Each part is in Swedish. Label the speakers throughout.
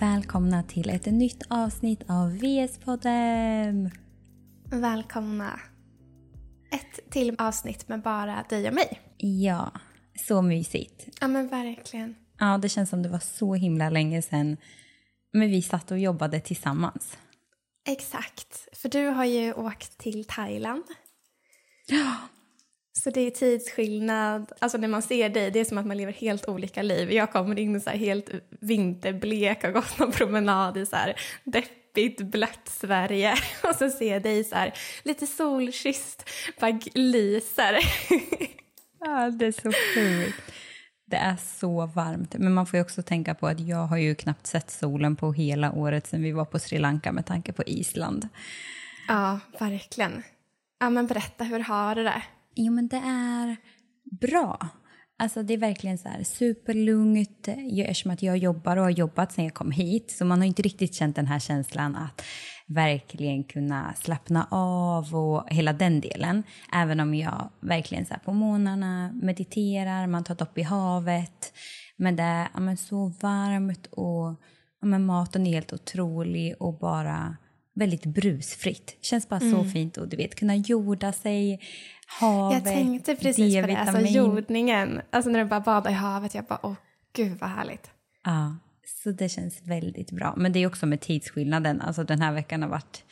Speaker 1: Välkomna till ett nytt avsnitt av VS-podden!
Speaker 2: Välkomna. Ett till avsnitt med bara dig och mig.
Speaker 1: Ja, så mysigt.
Speaker 2: Ja men verkligen.
Speaker 1: Ja, det känns som det var så himla länge sedan men vi satt och jobbade tillsammans.
Speaker 2: Exakt. För du har ju åkt till Thailand.
Speaker 1: Ja.
Speaker 2: Så det är tidsskillnad. Alltså när man ser dig, det är som att man lever helt olika liv. Jag kommer in så helt vinterblek, har gått någon promenad i så här deppigt blött Sverige. Och så ser jag dig så här lite solkysst, bara lyser.
Speaker 1: Ja, det är så sjukt. Det är så varmt. Men man får ju också tänka på att jag har ju knappt sett solen på hela året sedan vi var på Sri Lanka med tanke på Island.
Speaker 2: Ja, verkligen. Ja, men berätta, hur har du det?
Speaker 1: Jo, men det är bra. Alltså det är verkligen så här superlugnt eftersom att jag jobbar och har jobbat sen jag kom hit. Så man har inte riktigt känt den här känslan att verkligen kunna slappna av och hela den delen. Även om jag verkligen så på månaderna mediterar, man tar dopp i havet. Men det är ja, men så varmt och ja, men maten är helt otrolig och bara väldigt brusfritt. Känns bara mm. så fint och du vet kunna jorda sig, havet,
Speaker 2: Jag tänkte precis på det, alltså jordningen. Alltså när du bara badar i havet, jag bara åh gud vad härligt.
Speaker 1: Ja, så det känns väldigt bra. Men det är också med tidsskillnaden, alltså den här veckan har varit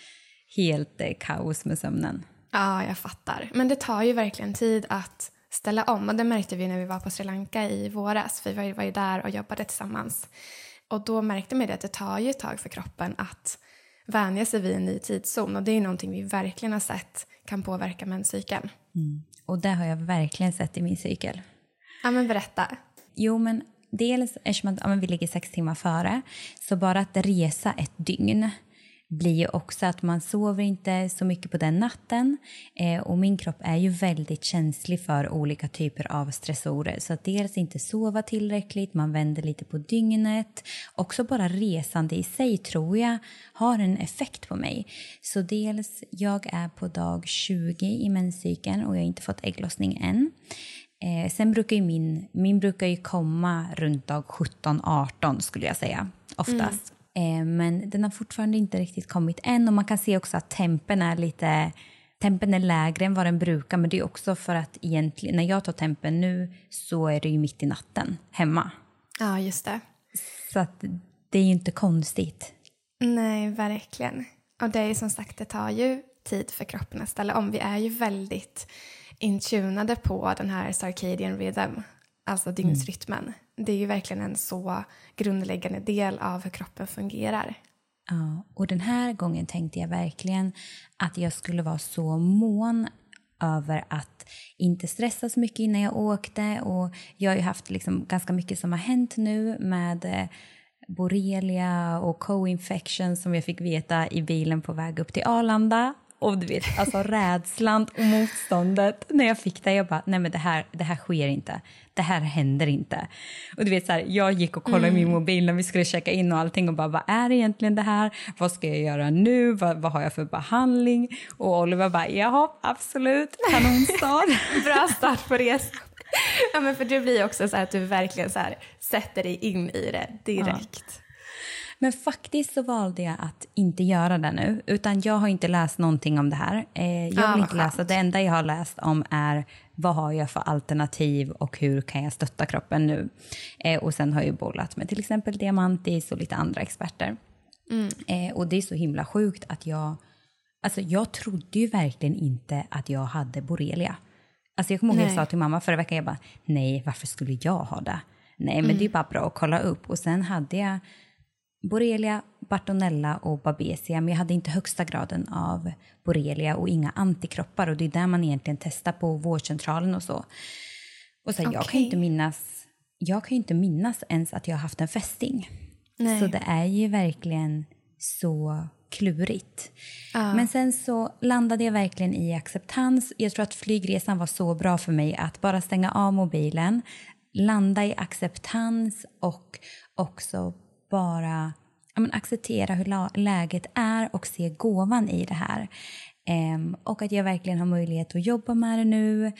Speaker 1: helt eh, kaos med sömnen.
Speaker 2: Ja, jag fattar. Men det tar ju verkligen tid att ställa om och det märkte vi när vi var på Sri Lanka i våras, vi var ju där och jobbade tillsammans. Och då märkte man det att det tar ju ett tag för kroppen att vänja sig vid en ny tidszon och det är någonting vi verkligen har sett kan påverka menscykeln.
Speaker 1: Mm. Och det har jag verkligen sett i min cykel.
Speaker 2: Ja, men berätta.
Speaker 1: Jo, men dels eftersom att, ja, vi ligger sex timmar före, så bara att resa ett dygn blir ju också att man sover inte så mycket på den natten eh, och min kropp är ju väldigt känslig för olika typer av stressorer så att dels inte sova tillräckligt, man vänder lite på dygnet. Också bara resande i sig tror jag har en effekt på mig. Så dels, jag är på dag 20 i menscykeln och jag har inte fått ägglossning än. Eh, sen brukar ju min, min brukar ju komma runt dag 17-18 skulle jag säga, oftast. Mm. Eh, men den har fortfarande inte riktigt kommit än och man kan se också att tempen är lite Tempen är lägre än vad den brukar, men det är också för att egentligen, när jag tar tempen nu så är det ju mitt i natten hemma.
Speaker 2: Ja, just det.
Speaker 1: Så att det är ju inte konstigt.
Speaker 2: Nej, verkligen. Och det är som sagt, det tar ju tid för kroppen att ställa om. Vi är ju väldigt intunade på den här circadian rhythm, alltså dygnsrytmen. Mm. Det är ju verkligen en så grundläggande del av hur kroppen fungerar.
Speaker 1: Ja, och den här gången tänkte jag verkligen att jag skulle vara så mån över att inte stressa så mycket innan jag åkte. Och jag har ju haft liksom ganska mycket som har hänt nu med eh, borrelia och co-infection som jag fick veta i bilen på väg upp till Arlanda. Och du vet, alltså rädslan och motståndet. När jag fick det, jag bara, nej men det här, det här sker inte. Det här händer inte. Och du vet så här, jag gick och kollade mm. min mobil när vi skulle checka in och allting och bara, vad är egentligen det här? Vad ska jag göra nu? Vad, vad har jag för behandling? Och Oliver bara, jaha, absolut, kanonstart.
Speaker 2: Bra start på resan. Ja, men för det blir också så att du verkligen så här, sätter dig in i det direkt. Ja.
Speaker 1: Men faktiskt så valde jag att inte göra det nu. Utan jag har inte läst någonting om det här. Eh, jag vill inte läsa. Det enda jag har läst om är vad har jag för alternativ och hur kan jag stötta kroppen nu? Eh, och sen har jag bollat med till exempel Diamantis och lite andra experter. Mm. Eh, och det är så himla sjukt att jag... Alltså jag trodde ju verkligen inte att jag hade borrelia. Alltså jag kommer ihåg att jag sa till mamma förra veckan, jag bara, nej varför skulle jag ha det? Nej men mm. det är bara bra att kolla upp. Och sen hade jag borrelia, bartonella och babesia, men jag hade inte högsta graden av borrelia och inga antikroppar och det är där man egentligen testar på vårdcentralen och så. Och så okay. jag kan inte minnas, jag kan inte minnas ens att jag har haft en fästing. Nej. Så det är ju verkligen så klurigt. Ah. Men sen så landade jag verkligen i acceptans. Jag tror att flygresan var så bra för mig att bara stänga av mobilen, landa i acceptans och också bara ja, men acceptera hur läget är och se gåvan i det här. Um, och att jag verkligen har möjlighet att jobba med det nu.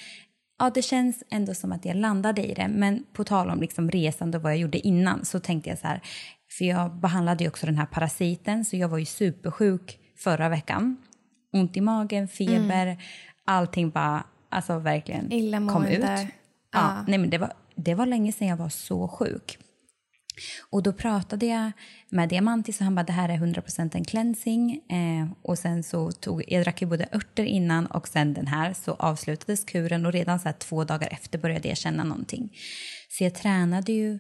Speaker 1: Ja, det känns ändå som att jag landade i det. Men på tal om liksom resan och vad jag gjorde innan så tänkte jag så här, För jag behandlade ju också den här parasiten så jag var ju supersjuk förra veckan. Ont i magen, feber, mm. allting bara alltså verkligen kom ut. Ja, ja. Nej, men det, var, det var länge sedan jag var så sjuk. Och då pratade jag med Diamantis och han bara det här är 100% en cleansing. Eh, och sen så tog, jag drack ju både örter innan och sen den här så avslutades kuren och redan så två dagar efter började jag känna någonting. Så jag tränade ju,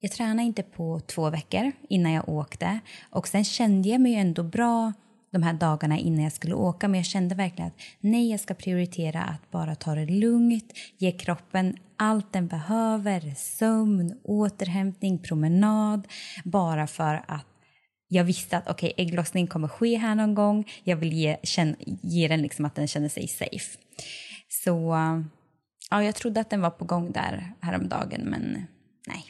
Speaker 1: jag tränade inte på två veckor innan jag åkte och sen kände jag mig ju ändå bra de här dagarna innan jag skulle åka men jag kände verkligen att nej, jag ska prioritera att bara ta det lugnt, ge kroppen allt den behöver, sömn, återhämtning, promenad, bara för att jag visste att okay, ägglossning kommer ske här någon gång. Jag vill ge, känna, ge den liksom att den känner sig safe. Så ja, jag trodde att den var på gång där häromdagen, men nej.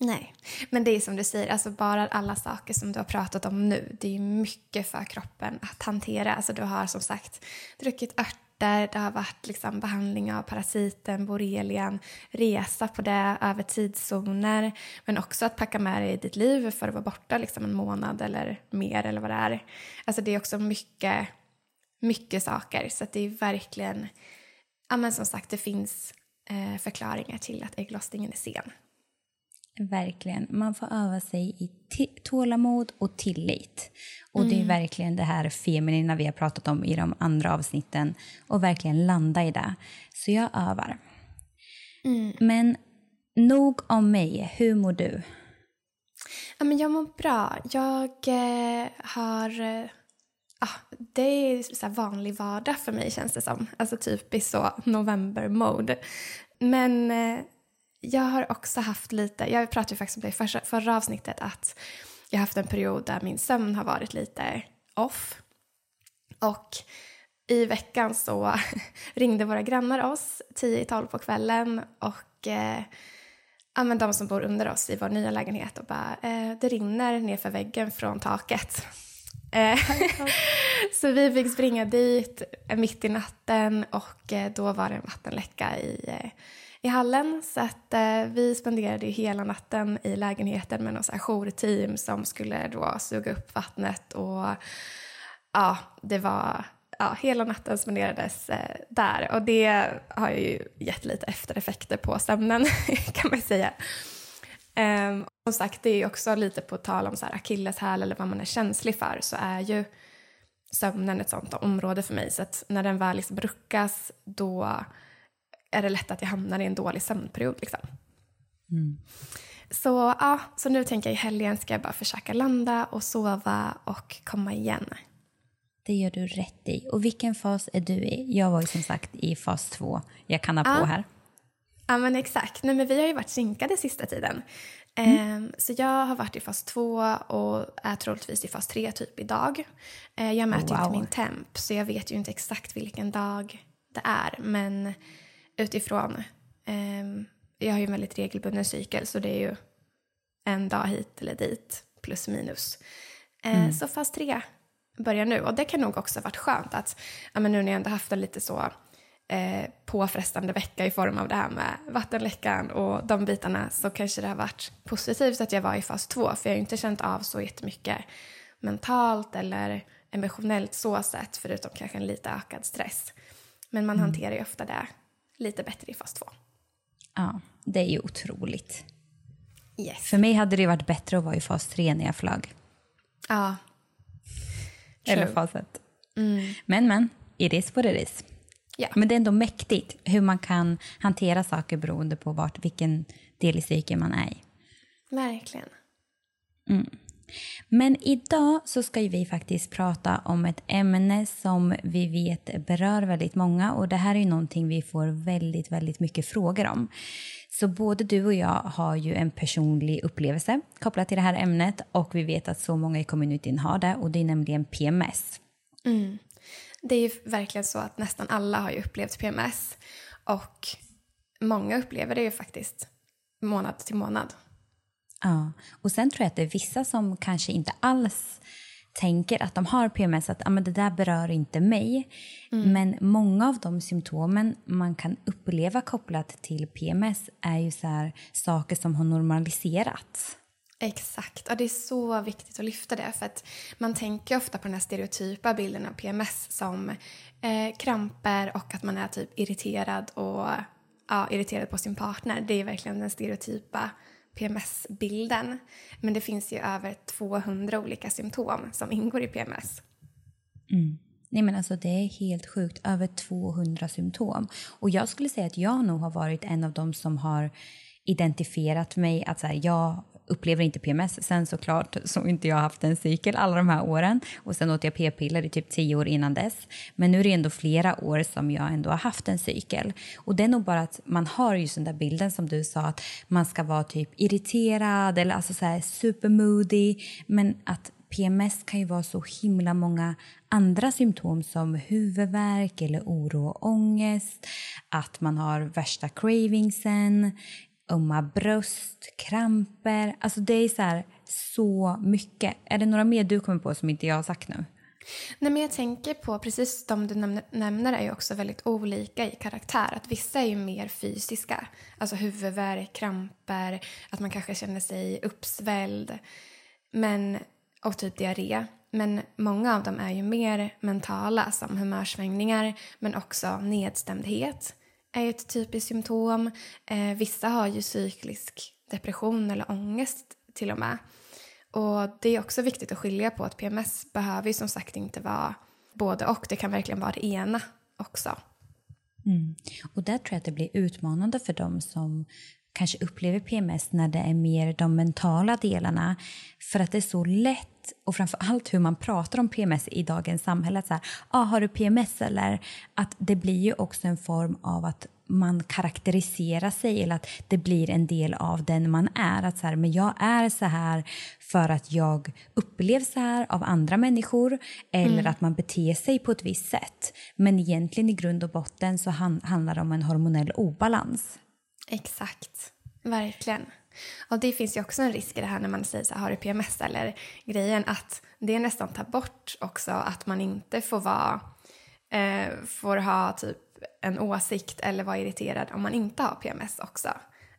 Speaker 2: Nej, men det är som du säger, alltså bara alla saker som du har pratat om nu, det är mycket för kroppen att hantera. Alltså du har som sagt druckit örter, det har varit liksom behandling av parasiten, borrelian, resa på det över tidszoner, men också att packa med dig i ditt liv för att vara borta liksom en månad eller mer eller vad det är. Alltså det är också mycket, mycket saker, så det är verkligen, ja men som sagt det finns eh, förklaringar till att ägglossningen är sen.
Speaker 1: Verkligen. Man får öva sig i tålamod och tillit. Och mm. Det är mm. verkligen det här feminina vi har pratat om i de andra avsnitten och verkligen landa i det. Så jag övar. Mm. Men nog om mig. Hur mår du?
Speaker 2: Ja, men jag mår bra. Jag eh, har... Eh, ah, det är så vanlig vardag för mig, känns det som. Alltså typiskt så november-mode. Men... Eh, jag har också haft lite, jag pratade faktiskt om det i förra, förra avsnittet, att jag har haft en period där min sömn har varit lite off. Och i veckan så ringde våra grannar oss 10-12 på kvällen och eh, ja, men de som bor under oss i vår nya lägenhet och bara eh, det rinner nerför väggen från taket. Eh, så vi fick springa dit mitt i natten och eh, då var det en vattenläcka i eh, i hallen. Så att eh, vi spenderade hela natten i lägenheten med något jourteam som skulle då suga upp vattnet och ja, det var ja, hela natten spenderades eh, där och det har ju gett lite eftereffekter på sömnen kan man säga. Um, som sagt, det är också lite på tal om så här akilleshäl eller vad man är känslig för så är ju sömnen ett sånt område för mig så att när den väl liksom ruckas då är det lätt att jag hamnar i en dålig sömnperiod. Liksom. Mm. Så, ja, så nu tänker jag i helgen ska jag bara försöka landa och sova och komma igen.
Speaker 1: Det gör du rätt i. Och vilken fas är du i? Jag var ju som sagt i fas två. Jag kan ha på ja. här.
Speaker 2: Ja men exakt. Nej, men vi har ju varit synkade sista tiden. Mm. Ehm, så jag har varit i fas två och är troligtvis i fas tre typ idag. Ehm, jag mäter oh, wow. inte min temp så jag vet ju inte exakt vilken dag det är. Men utifrån... Eh, jag har ju en väldigt regelbunden cykel så det är ju en dag hit eller dit plus minus. Eh, mm. Så fas tre börjar nu och det kan nog också ha varit skönt att ja, men nu när jag ändå haft en lite så eh, påfrestande vecka i form av det här med vattenläckan och de bitarna så kanske det har varit positivt att jag var i fas två för jag har inte känt av så jättemycket mentalt eller emotionellt så sett förutom kanske en lite ökad stress. Men man mm. hanterar ju ofta det lite bättre i fas 2.
Speaker 1: Ja, det är ju otroligt.
Speaker 2: Yes.
Speaker 1: För mig hade det varit bättre att vara i fas 3 när jag flög.
Speaker 2: Ja.
Speaker 1: Eller fas 1. Mm. Men, men, it is what it is.
Speaker 2: Ja.
Speaker 1: Men det är ändå mäktigt hur man kan hantera saker beroende på vart, vilken del i cykeln man är i.
Speaker 2: Verkligen.
Speaker 1: Mm. Men idag så ska vi faktiskt prata om ett ämne som vi vet berör väldigt många och det här är ju någonting vi får väldigt, väldigt mycket frågor om. Så både du och jag har ju en personlig upplevelse kopplat till det här ämnet och vi vet att så många i communityn har det och det är nämligen PMS.
Speaker 2: Mm. Det är ju verkligen så att nästan alla har ju upplevt PMS och många upplever det ju faktiskt månad till månad.
Speaker 1: Ja, och sen tror jag att det är vissa som kanske inte alls tänker att de har PMS, att ah, men det där berör inte mig. Mm. Men många av de symptomen man kan uppleva kopplat till PMS är ju så här, saker som har normaliserats.
Speaker 2: Exakt, och det är så viktigt att lyfta det för att man tänker ofta på den här stereotypa bilden av PMS som eh, kramper och att man är typ irriterad och ja, irriterad på sin partner. Det är verkligen den stereotypa PMS-bilden. Men det finns ju över 200 olika symptom som ingår i PMS.
Speaker 1: Mm. Nej men alltså det är helt sjukt, över 200 symptom. Och jag skulle säga att jag nog har varit en av dem som har identifierat mig att så här, jag upplever inte PMS. Sen såklart så inte jag haft en cykel alla de här åren och sen åt jag p-piller i typ tio år innan dess. Men nu är det ändå flera år som jag ändå har haft en cykel. Och det är nog bara att man har just den där bilden som du sa att man ska vara typ irriterad eller alltså så här supermoody. Men att PMS kan ju vara så himla många andra symptom som huvudvärk eller oro och ångest, att man har värsta cravingsen, ömma bröst, kramper. Alltså det är så här, så mycket. Är det några mer du kommer på som inte jag har sagt nu?
Speaker 2: Nej, men jag tänker på, precis de du nämner är ju också väldigt olika i karaktär. Att vissa är ju mer fysiska, alltså huvudvärk, kramper, att man kanske känner sig uppsvälld men, och typ diarré. Men många av dem är ju mer mentala som humörsvängningar men också nedstämdhet är ett typiskt symptom. Eh, vissa har ju cyklisk depression eller ångest till och med. Och Det är också viktigt att skilja på att PMS behöver ju som sagt inte vara både och. Det kan verkligen vara det ena också.
Speaker 1: Mm. Och där tror jag att det blir utmanande för dem som kanske upplever PMS när det är mer de mentala delarna. För att det är så lätt, och framför allt hur man pratar om PMS i dagens samhälle. så här, ah, har du PMS eller? Att det blir ju också en form av att man karaktäriserar sig eller att det blir en del av den man är. Att så här, men jag är så här för att jag upplevs så här av andra människor eller mm. att man beter sig på ett visst sätt. Men egentligen i grund och botten så han, handlar det om en hormonell obalans.
Speaker 2: Exakt, verkligen. Och det finns ju också en risk i det här när man säger så här, har du PMS eller grejen att det nästan tar bort också att man inte får vara, eh, får ha typ en åsikt eller vara irriterad om man inte har PMS också.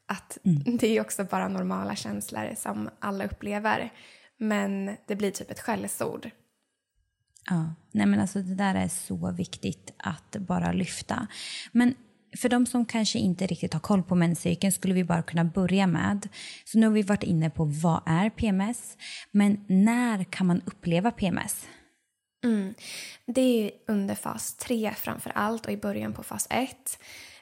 Speaker 2: Att mm. det är också bara normala känslor som alla upplever. Men det blir typ ett skällsord.
Speaker 1: Ja, nej men alltså det där är så viktigt att bara lyfta. Men för de som kanske inte riktigt har koll på menscykeln skulle vi bara kunna börja med. Så nu har vi varit inne på vad är PMS, men när kan man uppleva PMS?
Speaker 2: Mm. Det är under fas 3 framför allt och i början på fas 1.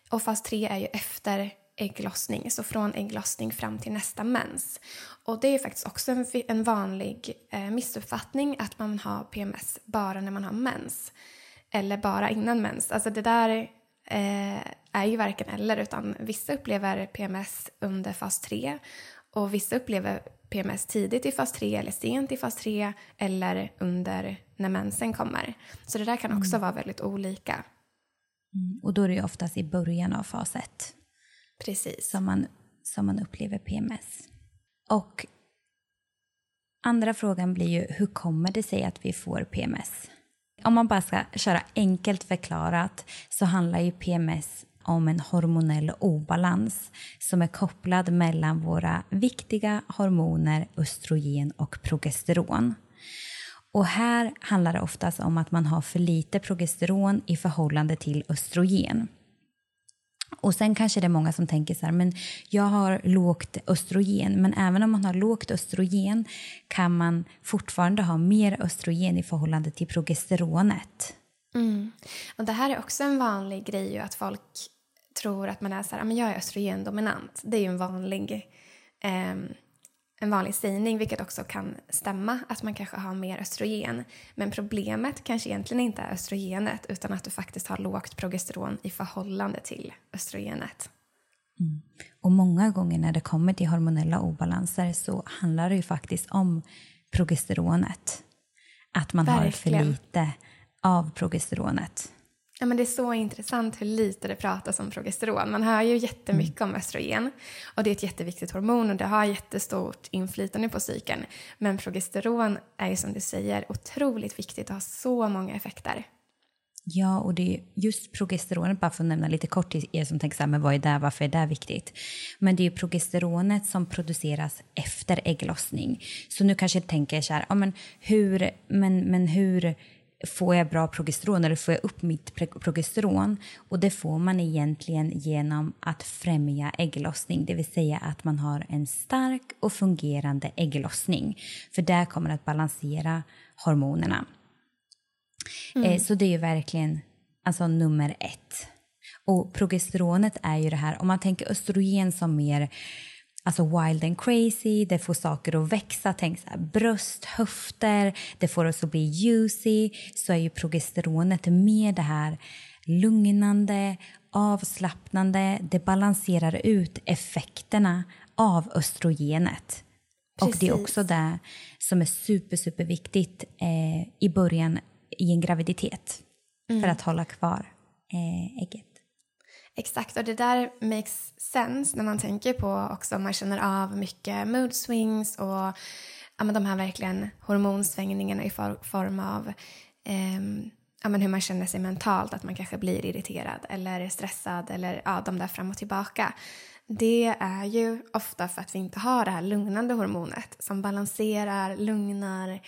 Speaker 2: Och fas 3 är ju efter ägglossning, så från ägglossning fram till nästa mens. Och det är faktiskt också en, en vanlig eh, missuppfattning att man har PMS bara när man har mens. Eller bara innan mens. Alltså det där eh, är ju varken eller utan vissa upplever PMS under fas 3 och vissa upplever PMS tidigt i fas 3 eller sent i fas 3 eller under när mensen kommer. Så det där kan också mm. vara väldigt olika.
Speaker 1: Mm. Och då är det ju oftast i början av fas 1
Speaker 2: Precis.
Speaker 1: Som man, som man upplever PMS. Och andra frågan blir ju hur kommer det sig att vi får PMS? Om man bara ska köra enkelt förklarat så handlar ju PMS om en hormonell obalans som är kopplad mellan våra viktiga hormoner östrogen och progesteron. Och här handlar det oftast om att man har för lite progesteron i förhållande till östrogen. Och sen kanske det är många som tänker så här, men jag har lågt östrogen, men även om man har lågt östrogen kan man fortfarande ha mer östrogen i förhållande till progesteronet.
Speaker 2: Mm. Och det här är också en vanlig grej att folk tror att man är så här, men jag är östrogendominant. Det är ju en vanlig, eh, en vanlig sägning, vilket också kan stämma, att man kanske har mer östrogen. Men problemet kanske egentligen inte är östrogenet, utan att du faktiskt har lågt progesteron i förhållande till östrogenet.
Speaker 1: Mm. Och många gånger när det kommer till hormonella obalanser så handlar det ju faktiskt om progesteronet. Att man Verkligen. har för lite av progesteronet.
Speaker 2: Ja, men det är så intressant hur lite det pratas om progesteron. Man hör ju jättemycket mm. om östrogen och det är ett jätteviktigt hormon och det har jättestort inflytande på cykeln. Men progesteron är ju som du säger otroligt viktigt och har så många effekter.
Speaker 1: Ja, och det är just progesteronet, bara för att nämna lite kort till er som tänker så här, men vad är det, varför är det viktigt? Men det är progesteronet som produceras efter ägglossning. Så nu kanske jag tänker så här, ja, men hur, men, men hur får jag bra progesteron eller får jag upp mitt progesteron? Och det får man egentligen genom att främja ägglossning, det vill säga att man har en stark och fungerande ägglossning. För det kommer att balansera hormonerna. Mm. Eh, så det är ju verkligen alltså, nummer ett. Och progesteronet är ju det här, om man tänker östrogen som mer alltså wild and crazy, det får saker att växa, tänk så här, bröst, höfter, det får oss att bli juicy, så är ju progesteronet mer det här lugnande, avslappnande, det balanserar ut effekterna av östrogenet. Precis. Och det är också det som är super, super viktigt eh, i början i en graviditet mm. för att hålla kvar eh, ägget.
Speaker 2: Exakt, och det där makes sense när man tänker på också om man känner av mycket mood swings och ja, men de här verkligen hormonsvängningarna i for, form av eh, ja, men hur man känner sig mentalt, att man kanske blir irriterad eller stressad eller ja, de där fram och tillbaka. Det är ju ofta för att vi inte har det här lugnande hormonet som balanserar, lugnar,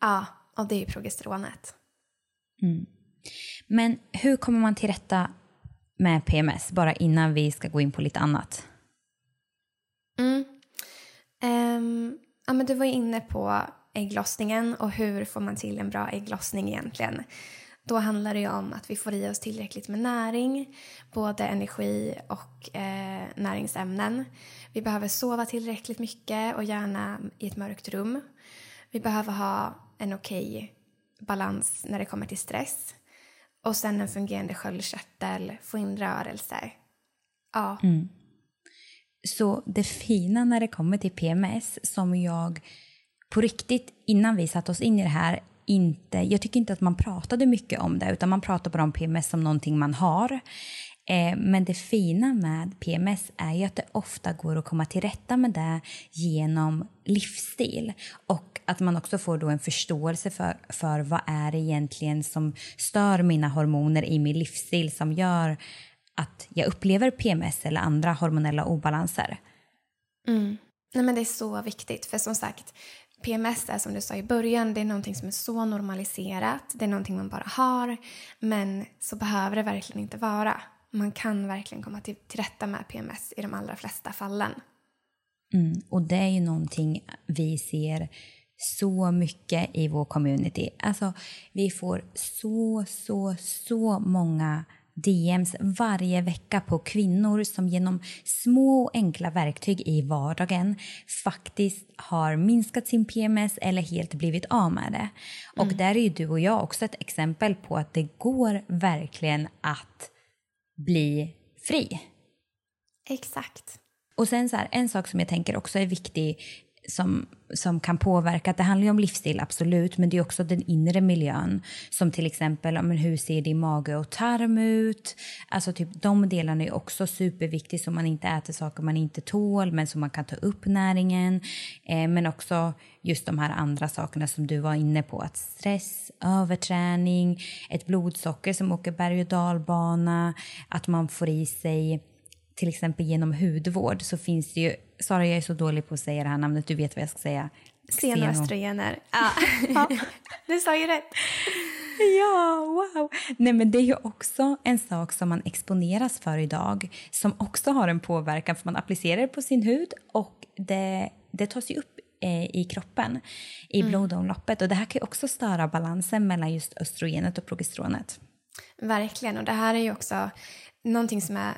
Speaker 2: ja, och det är progesteronet.
Speaker 1: Mm. Men hur kommer man till rätta med PMS, bara innan vi ska gå in på lite annat?
Speaker 2: Mm. Um, ja, men du var inne på ägglossningen och hur får man till en bra ägglossning egentligen. Då handlar det om att vi får i oss tillräckligt med näring, både energi och eh, näringsämnen. Vi behöver sova tillräckligt mycket och gärna i ett mörkt rum. Vi behöver ha en okej okay balans när det kommer till stress. Och sen en fungerande sköldkörtel, få in rörelser. Ja. Mm.
Speaker 1: Så det fina när det kommer till PMS som jag på riktigt innan vi satte oss in i det här inte, jag tycker inte att man pratade mycket om det utan man pratar bara om PMS som någonting man har. Eh, men det fina med PMS är ju att det ofta går att komma till rätta med det genom livsstil och att man också får då en förståelse för, för vad är det egentligen som stör mina hormoner i min livsstil som gör att jag upplever PMS eller andra hormonella obalanser.
Speaker 2: Mm. Nej, men det är så viktigt, för som sagt PMS är som du sa i början, det är någonting som är så normaliserat, det är någonting man bara har, men så behöver det verkligen inte vara man kan verkligen komma till, till rätta med PMS i de allra flesta fallen.
Speaker 1: Mm, och det är ju någonting vi ser så mycket i vår community. Alltså, vi får så, så, så många DMs varje vecka på kvinnor som genom små och enkla verktyg i vardagen faktiskt har minskat sin PMS eller helt blivit av med det. Och mm. där är du och jag också ett exempel på att det går verkligen att bli fri.
Speaker 2: Exakt.
Speaker 1: Och sen så här, en sak som jag tänker också är viktig som, som kan påverka, det handlar ju om livsstil absolut, men det är också den inre miljön. Som till exempel, men hur ser din mage och tarm ut? Alltså typ de delarna är också superviktiga så man inte äter saker man inte tål, men så man kan ta upp näringen. Eh, men också just de här andra sakerna som du var inne på, att stress, överträning, ett blodsocker som åker berg och dalbana, att man får i sig till exempel genom hudvård så finns det ju, Sara jag är så dålig på att säga det här namnet, du vet vad jag ska säga.
Speaker 2: Xenoöstrogener. Ja. du sa ju rätt.
Speaker 1: Ja, wow. Nej, men det är ju också en sak som man exponeras för idag som också har en påverkan för man applicerar det på sin hud och det, det tas ju upp eh, i kroppen, i mm. blodomloppet. Och det här kan ju också störa balansen mellan just östrogenet och progesteronet.
Speaker 2: Verkligen, och det här är ju också någonting som är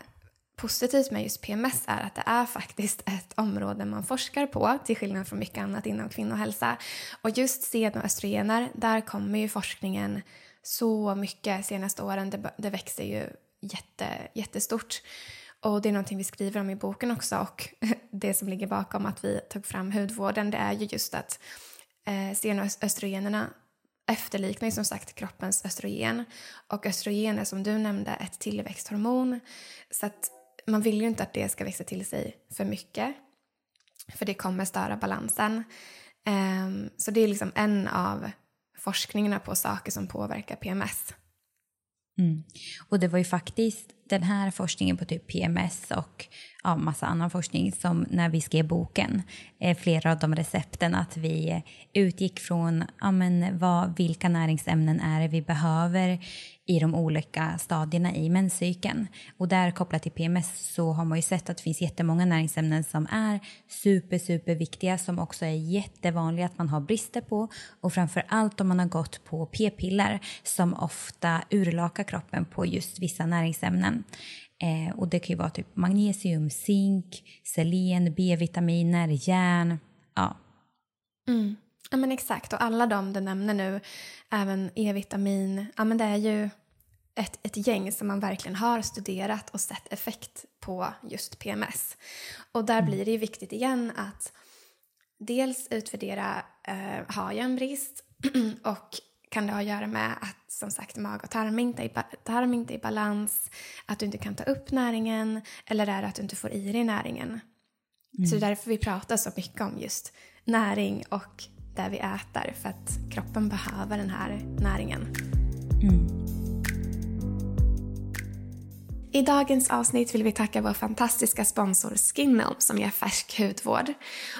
Speaker 2: positivt med just PMS är att det är faktiskt ett område man forskar på till skillnad från mycket annat inom kvinnohälsa. Och just senoöstrogener, där kommer ju forskningen så mycket senaste åren. Det, det växer ju jätte, jättestort. Och det är någonting vi skriver om i boken också och det som ligger bakom att vi tog fram hudvården det är ju just att eh, senoöstrogenerna efterliknar ju som sagt kroppens östrogen och östrogen är som du nämnde ett tillväxthormon så att man vill ju inte att det ska växa till sig för mycket för det kommer störa balansen. Um, så det är liksom en av forskningarna på saker som påverkar PMS.
Speaker 1: Mm. Och det var ju faktiskt den här forskningen på typ PMS och ja, massa annan forskning som när vi skrev boken, eh, flera av de recepten, att vi utgick från ja, men vad, vilka näringsämnen är det vi behöver i de olika stadierna i menscykeln. Och där kopplat till PMS så har man ju sett att det finns jättemånga näringsämnen som är super, super viktiga som också är jättevanliga att man har brister på och framför allt om man har gått på p-piller som ofta urlakar kroppen på just vissa näringsämnen. Eh, och det kan ju vara typ magnesium, zink, selen, B-vitaminer, järn. Ja.
Speaker 2: Mm. Ja men exakt och alla de du nämner nu, även E-vitamin, ja men det är ju ett, ett gäng som man verkligen har studerat och sett effekt på just PMS. Och där mm. blir det ju viktigt igen att dels utvärdera, eh, har jag en brist? och kan det ha att göra med att som sagt mag och tarm inte, är, tarm inte är i balans, att du inte kan ta upp näringen eller är det att du inte får i dig näringen? Mm. Så det är därför vi pratar så mycket om just näring och det vi äter för att kroppen behöver den här näringen. Mm. I dagens avsnitt vill vi tacka vår fantastiska sponsor Skinom som ger färsk hudvård.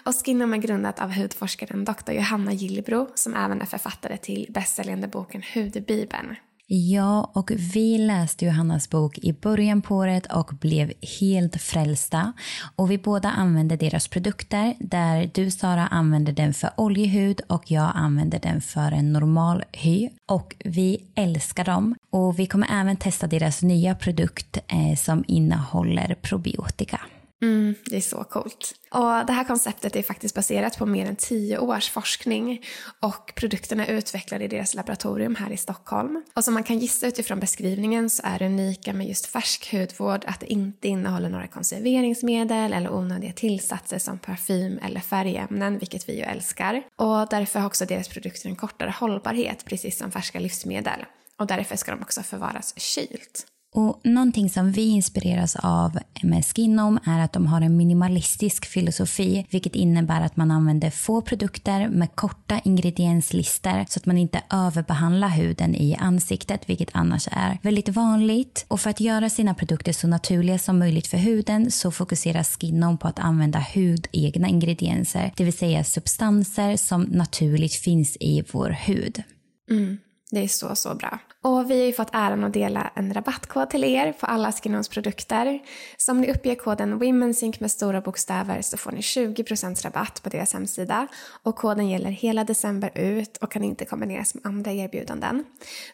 Speaker 2: Och Skinom är grundat av hudforskaren Dr. Johanna Gillbro som även är författare till bästsäljande boken Hudbibeln.
Speaker 1: Ja, och vi läste Johannas bok i början på året och blev helt frälsta. Och vi båda använde deras produkter där du Sara använder den för oljehud och jag använder den för en normal hy. Och vi älskar dem. Och vi kommer även testa deras nya produkt eh, som innehåller probiotika.
Speaker 2: Mm, det är så coolt. Och det här konceptet är faktiskt baserat på mer än tio års forskning och produkterna är utvecklade i deras laboratorium här i Stockholm. Och som man kan gissa utifrån beskrivningen så är det unika med just färsk hudvård att det inte innehåller några konserveringsmedel eller onödiga tillsatser som parfym eller färgämnen, vilket vi ju älskar. Och därför har också deras produkter en kortare hållbarhet, precis som färska livsmedel. Och därför ska de också förvaras kylt.
Speaker 1: Och någonting som vi inspireras av med Skinom är att de har en minimalistisk filosofi, vilket innebär att man använder få produkter med korta ingredienslistor så att man inte överbehandlar huden i ansiktet, vilket annars är väldigt vanligt. Och för att göra sina produkter så naturliga som möjligt för huden så fokuserar Skinom på att använda hudegna ingredienser, det vill säga substanser som naturligt finns i vår hud.
Speaker 2: Mm. Det är så, så bra. Och vi har ju fått äran att dela en rabattkod till er på alla Skinons produkter. Så om ni uppger koden WomenSync med stora bokstäver så får ni 20% rabatt på deras hemsida. Och koden gäller hela december ut och kan inte kombineras med andra erbjudanden.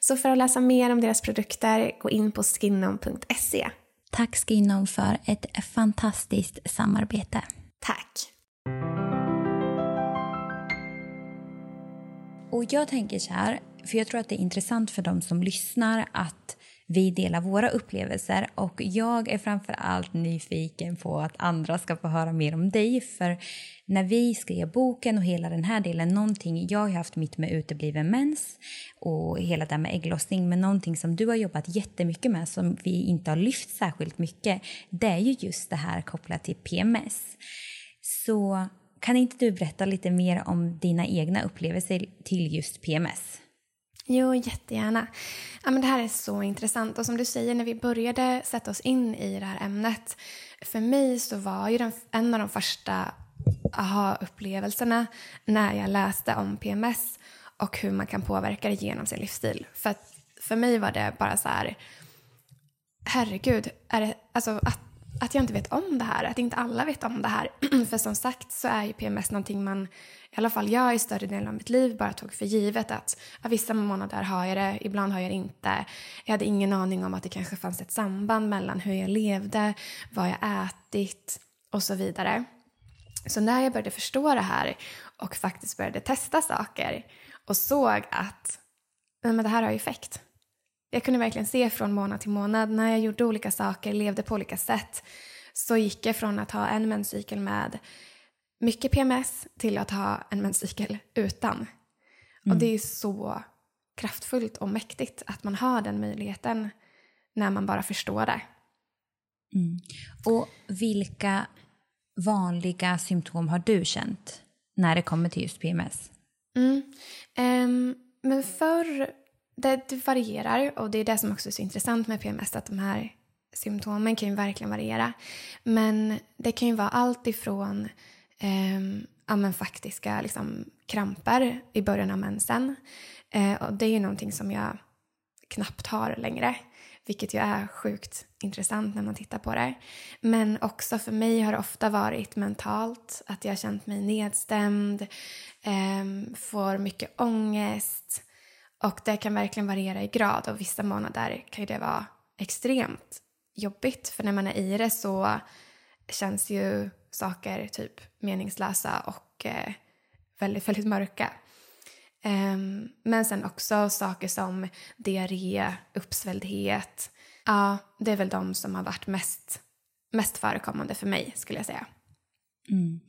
Speaker 2: Så för att läsa mer om deras produkter, gå in på skinnon.se.
Speaker 1: Tack Skinnon för ett fantastiskt samarbete.
Speaker 2: Tack.
Speaker 1: Och jag tänker så här, för jag tror att det är intressant för de som lyssnar att vi delar våra upplevelser och jag är framför allt nyfiken på att andra ska få höra mer om dig för när vi skrev boken och hela den här delen, någonting, jag har haft mitt med utebliven mens och hela det med ägglossning, men någonting som du har jobbat jättemycket med som vi inte har lyft särskilt mycket, det är ju just det här kopplat till PMS. Så kan inte du berätta lite mer om dina egna upplevelser till just PMS?
Speaker 2: Jo, jättegärna. Ja, men det här är så intressant. Och som du säger, när vi började sätta oss in i det här ämnet. För mig så var ju den, en av de första aha-upplevelserna när jag läste om PMS och hur man kan påverka det genom sin livsstil. För, för mig var det bara så här, herregud, är det, alltså att att jag inte vet om det här, att inte alla vet om det här. för som sagt så är ju PMS någonting man, i alla fall jag i större delen av mitt liv bara tog för givet att ja, vissa månader har jag det, ibland har jag det inte. Jag hade ingen aning om att det kanske fanns ett samband mellan hur jag levde, vad jag ätit och så vidare. Så när jag började förstå det här och faktiskt började testa saker och såg att men det här har effekt jag kunde verkligen se från månad till månad när jag gjorde olika saker, levde på olika sätt, så gick jag från att ha en menscykel med mycket PMS till att ha en menscykel utan. Mm. Och det är så kraftfullt och mäktigt att man har den möjligheten när man bara förstår det.
Speaker 1: Mm. Och vilka vanliga symptom har du känt när det kommer till just PMS?
Speaker 2: Mm. Um, men förr det, det, varierar och det är det som också är så intressant med PMS, att de här symptomen kan ju verkligen variera. Men det kan ju vara allt ifrån eh, ja, men faktiska liksom, kramper i början av mensen. Eh, och det är ju någonting som jag knappt har längre. Vilket ju är sjukt intressant när man tittar på det. Men också för mig har det ofta varit mentalt. Att jag har känt mig nedstämd, eh, får mycket ångest. Och det kan verkligen variera i grad och vissa månader kan det vara extremt jobbigt. För när man är i det så känns ju saker typ meningslösa och eh, väldigt, väldigt mörka. Um, men sen också saker som diarré, uppsvälldhet. Ja, det är väl de som har varit mest, mest förekommande för mig skulle jag säga.
Speaker 1: Mm.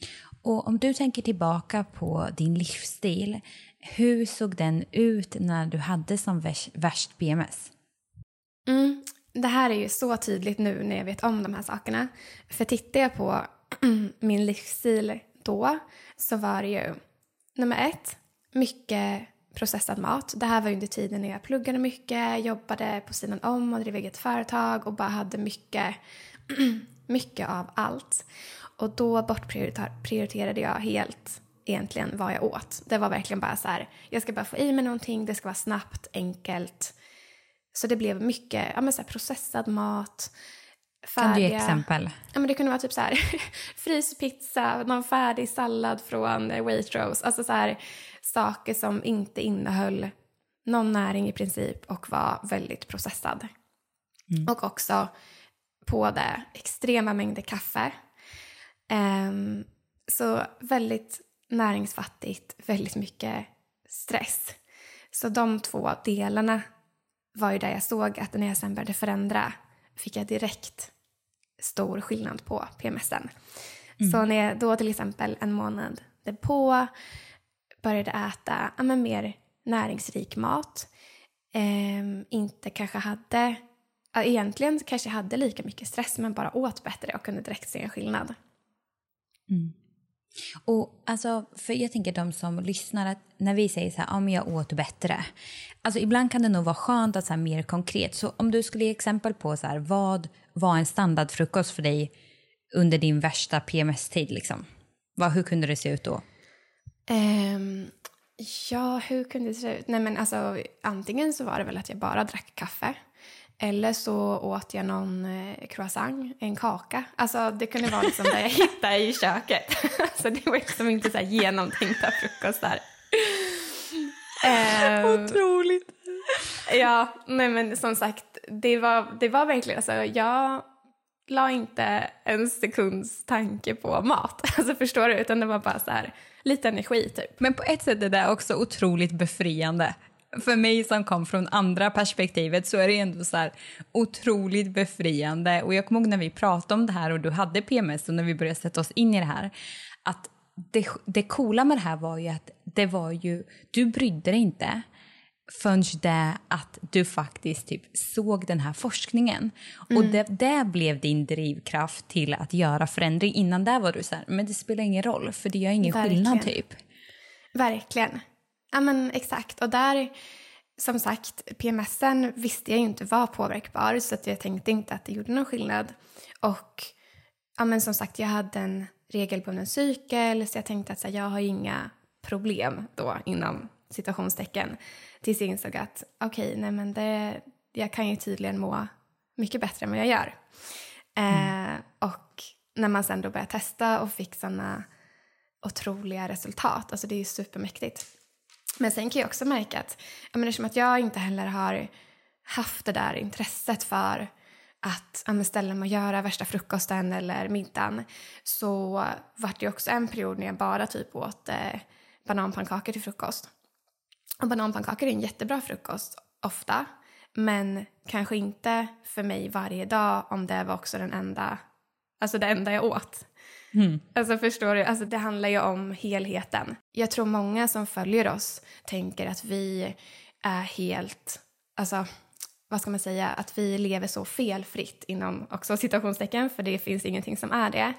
Speaker 1: Och om du tänker tillbaka på din livsstil, hur såg den ut när du hade som värst, värst PMS?
Speaker 2: Mm. Det här är ju så tydligt nu när jag vet om de här sakerna. För tittar jag på min livsstil då så var det ju nummer ett, mycket processad mat. Det här var under tiden när jag pluggade mycket, jobbade på sidan om och drev eget företag och bara hade mycket, mycket av allt. Och då bortprioriterade jag helt egentligen vad jag åt. Det var verkligen bara så här, jag ska bara få i mig någonting, det ska vara snabbt, enkelt. Så det blev mycket ja, men så här, processad mat,
Speaker 1: färdiga... Kan du ge exempel?
Speaker 2: Ja, men det kunde vara typ så här fryspizza, någon färdig sallad från Waitrose. Alltså så här, saker som inte innehöll någon näring i princip och var väldigt processad. Mm. Och också på det extrema mängder kaffe. Um, så väldigt näringsfattigt, väldigt mycket stress. Så de två delarna var ju där jag såg att när jag sen började förändra fick jag direkt stor skillnad på PMSen. Mm. Så när jag då till exempel en månad på började äta ja, men mer näringsrik mat, eh, inte kanske hade, ja, egentligen kanske hade lika mycket stress men bara åt bättre och kunde direkt se en skillnad.
Speaker 1: Mm. Och alltså, för jag tänker de som lyssnar, att när vi säger så här, om jag åt bättre. Alltså ibland kan det nog vara skönt att så här, mer konkret. Så om du skulle ge exempel på så här, vad var en standardfrukost för dig under din värsta PMS-tid liksom? Vad, hur kunde det se ut då?
Speaker 2: Um, ja, hur kunde det se ut? Nej men alltså antingen så var det väl att jag bara drack kaffe. Eller så åt jag någon eh, croissant, en kaka. Alltså det kunde vara liksom det jag hittade i köket. så det var liksom inte så här genomtänkta frukostar.
Speaker 1: um, Otroligt.
Speaker 2: Ja, nej men som sagt, det var, det var verkligen, alltså jag la inte en sekunds tanke på mat. Alltså förstår du? Utan det var bara så här, lite energi typ.
Speaker 1: Men på ett sätt är det också otroligt befriande för mig som kom från andra perspektivet så är det ändå så här otroligt befriande. Och jag kommer ihåg när vi pratade om det här och du hade PMS och när vi började sätta oss in i det här. Att det, det coola med det här var ju att det var ju, du brydde dig inte förrän det att du faktiskt typ såg den här forskningen. Mm. Och det, det blev din drivkraft till att göra förändring. Innan där var du så här, men det spelar ingen roll för det gör ingen Verkligen. skillnad typ.
Speaker 2: Verkligen. Ja men exakt. Och där, som sagt, PMSen visste jag ju inte var påverkbar så att jag tänkte inte att det gjorde någon skillnad. Och ja men som sagt, jag hade en regelbunden cykel så jag tänkte att så här, jag har inga problem då inom situationstecken. Tills jag insåg att okej, okay, nej men det, jag kan ju tydligen må mycket bättre än vad jag gör. Mm. Eh, och när man sen då började testa och fick sådana otroliga resultat, alltså det är ju supermäktigt. Men sen kan jag också märka att, jag menar, som att jag inte heller har haft det där intresset för att ja, ställa mig och göra värsta frukosten eller middagen så vart det också en period när jag bara typ åt eh, bananpannkakor till frukost. Och bananpannkakor är en jättebra frukost ofta men kanske inte för mig varje dag om det var också den enda, alltså det enda jag åt. Mm. Alltså förstår du? Alltså det handlar ju om helheten. Jag tror många som följer oss tänker att vi är helt, alltså vad ska man säga, att vi lever så felfritt inom också citationstecken, för det finns ingenting som är det.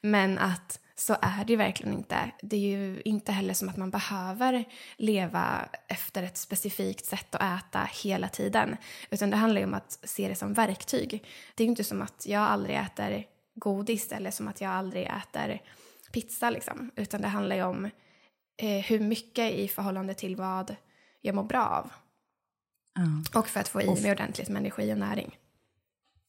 Speaker 2: Men att så är det ju verkligen inte. Det är ju inte heller som att man behöver leva efter ett specifikt sätt att äta hela tiden. Utan det handlar ju om att se det som verktyg. Det är ju inte som att jag aldrig äter godis eller som att jag aldrig äter pizza liksom. Utan det handlar ju om eh, hur mycket i förhållande till vad jag mår bra av. Mm. Och för att få i mig ordentligt med energi och näring.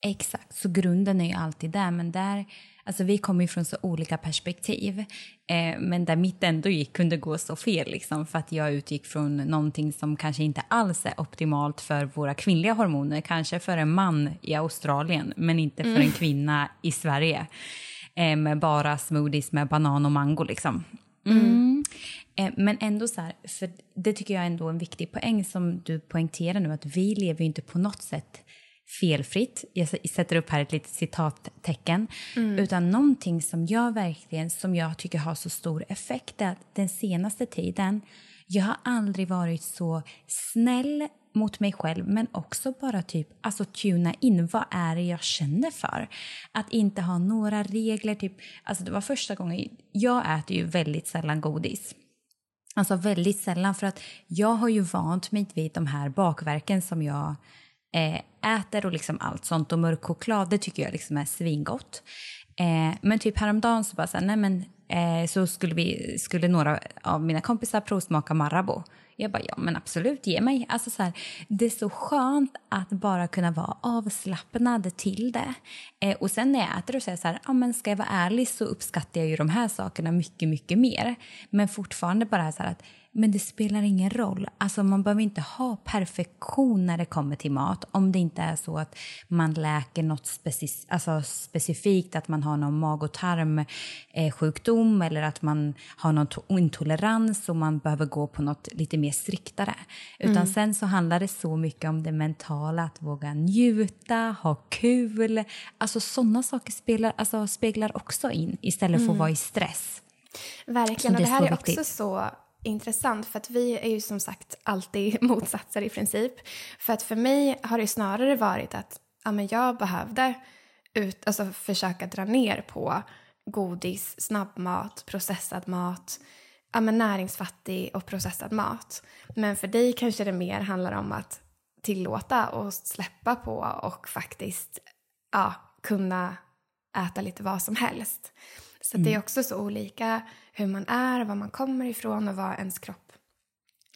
Speaker 1: Exakt, så grunden är ju alltid där. Men där, alltså vi kommer ju från så olika perspektiv. Eh, men där mitt ändå gick kunde gå så fel. Liksom, för att jag utgick från någonting som kanske inte alls är optimalt för våra kvinnliga hormoner. Kanske för en man i Australien, men inte för mm. en kvinna i Sverige. Eh, med bara smoothies med banan och mango. Liksom. Mm. Mm. Eh, men ändå så här, för det tycker jag är ändå en viktig poäng som du poängterar nu, att vi lever ju inte på något sätt felfritt. Jag sätter upp här ett litet citattecken. Mm. Utan någonting som jag verkligen, som jag tycker har så stor effekt är att den senaste tiden, jag har aldrig varit så snäll mot mig själv men också bara typ alltså tuna in vad är det jag känner för. Att inte ha några regler. Typ, alltså det var första gången, jag äter ju väldigt sällan godis. Alltså väldigt sällan för att jag har ju vant mig vid de här bakverken som jag Eh, äter och liksom allt sånt. Och mörk choklad, det tycker jag liksom är svingott. Eh, men typ häromdagen så bara så, här, nej men, eh, så skulle, vi, skulle några av mina kompisar provsmaka Marabou. Jag bara, ja men absolut, ge mig. Alltså så här, det är så skönt att bara kunna vara avslappnad till det. Eh, och sen när jag äter och säger så här, ja men ska jag vara ärlig så uppskattar jag ju de här sakerna mycket, mycket mer. Men fortfarande bara så här att men det spelar ingen roll. Alltså man behöver inte ha perfektion när det kommer till mat om det inte är så att man läker något speci alltså specifikt, att man har någon mag och tarmsjukdom eller att man har någon intolerans och man behöver gå på något lite mer striktare. Utan mm. sen så handlar det så mycket om det mentala, att våga njuta, ha kul. Alltså sådana saker spelar, alltså, speglar också in istället för att mm. vara i stress.
Speaker 2: Verkligen, och det, här är, är också så intressant för att vi är ju som sagt alltid motsatser i princip. För att för mig har det snarare varit att ja, men jag behövde ut, alltså försöka dra ner på godis, snabbmat, processad mat, ja, men näringsfattig och processad mat. Men för dig kanske det mer handlar om att tillåta och släppa på och faktiskt ja, kunna äta lite vad som helst. Så mm. det är mm. också så olika hur man är, var man kommer ifrån och vad ens kropp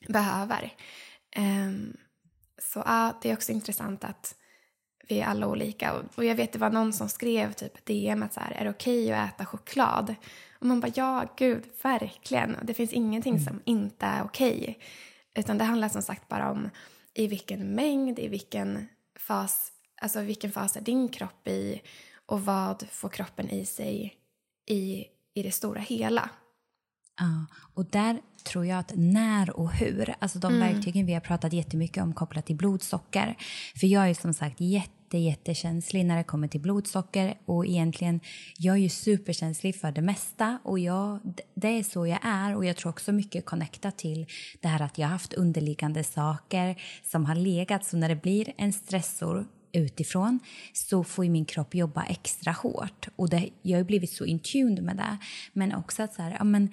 Speaker 2: behöver. Um, så ja, det är också intressant att vi är alla olika. Och, och jag vet det var någon som skrev typ DM att så här, är det okej okay att äta choklad? Och man bara ja, gud, verkligen. Det finns ingenting mm. som inte är okej. Okay. Utan det handlar som sagt bara om i vilken mängd, i vilken fas, alltså vilken fas är din kropp i och vad får kroppen i sig i, i det stora hela.
Speaker 1: Ja, och där tror jag att när och hur, alltså de mm. verktygen vi har pratat jättemycket om kopplat till blodsocker. För jag är som sagt jätte, jättekänslig när det kommer till blodsocker och egentligen, jag är ju superkänslig för det mesta och jag, det är så jag är och jag tror också mycket connectat till det här att jag har haft underliggande saker som har legat så när det blir en stressor utifrån så får min kropp jobba extra hårt. Och det, jag har blivit så in med det. Men också att så här, ja, men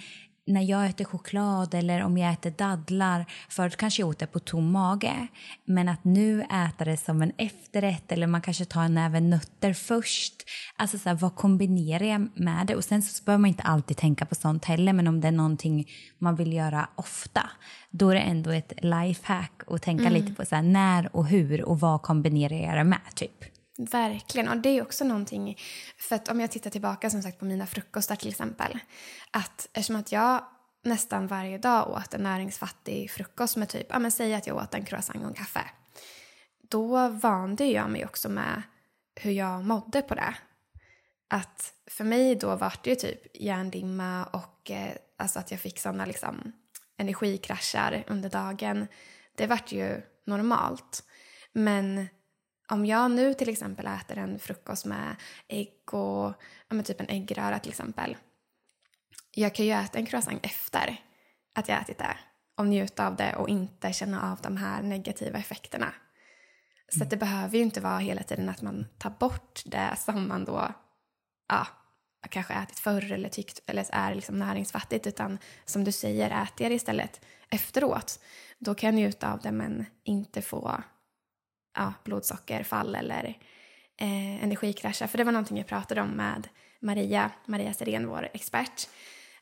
Speaker 1: när jag äter choklad eller om jag äter dadlar, förut kanske jag åt det på tom mage, men att nu äta det som en efterrätt eller man kanske tar en näve nötter först. Alltså så här, vad kombinerar jag med det? Och sen så behöver man inte alltid tänka på sånt heller, men om det är någonting man vill göra ofta, då är det ändå ett lifehack att tänka mm. lite på så här, när och hur och vad kombinerar jag det med, typ.
Speaker 2: Verkligen, och det är också någonting, för att om jag tittar tillbaka som sagt på mina frukostar till exempel, att eftersom att jag nästan varje dag åt en näringsfattig frukost med typ, ja men säg att jag åt en croissant och en kaffe, då vande jag mig också med hur jag mådde på det. Att för mig då var det ju typ hjärndimma och eh, alltså att jag fick sådana liksom energikraschar under dagen. Det vart ju normalt. Men om jag nu till exempel äter en frukost med ägg och ja, typ en äggröra till exempel. Jag kan ju äta en croissant efter att jag ätit det och njuta av det och inte känna av de här negativa effekterna. Så det behöver ju inte vara hela tiden att man tar bort det som man då ja, kanske ätit förr eller tyckt eller är liksom näringsfattigt utan som du säger äter jag det istället efteråt. Då kan jag njuta av det men inte få ja, blodsockerfall eller eh, energikrascher. För det var någonting jag pratade om med Maria, Maria Serén, vår expert.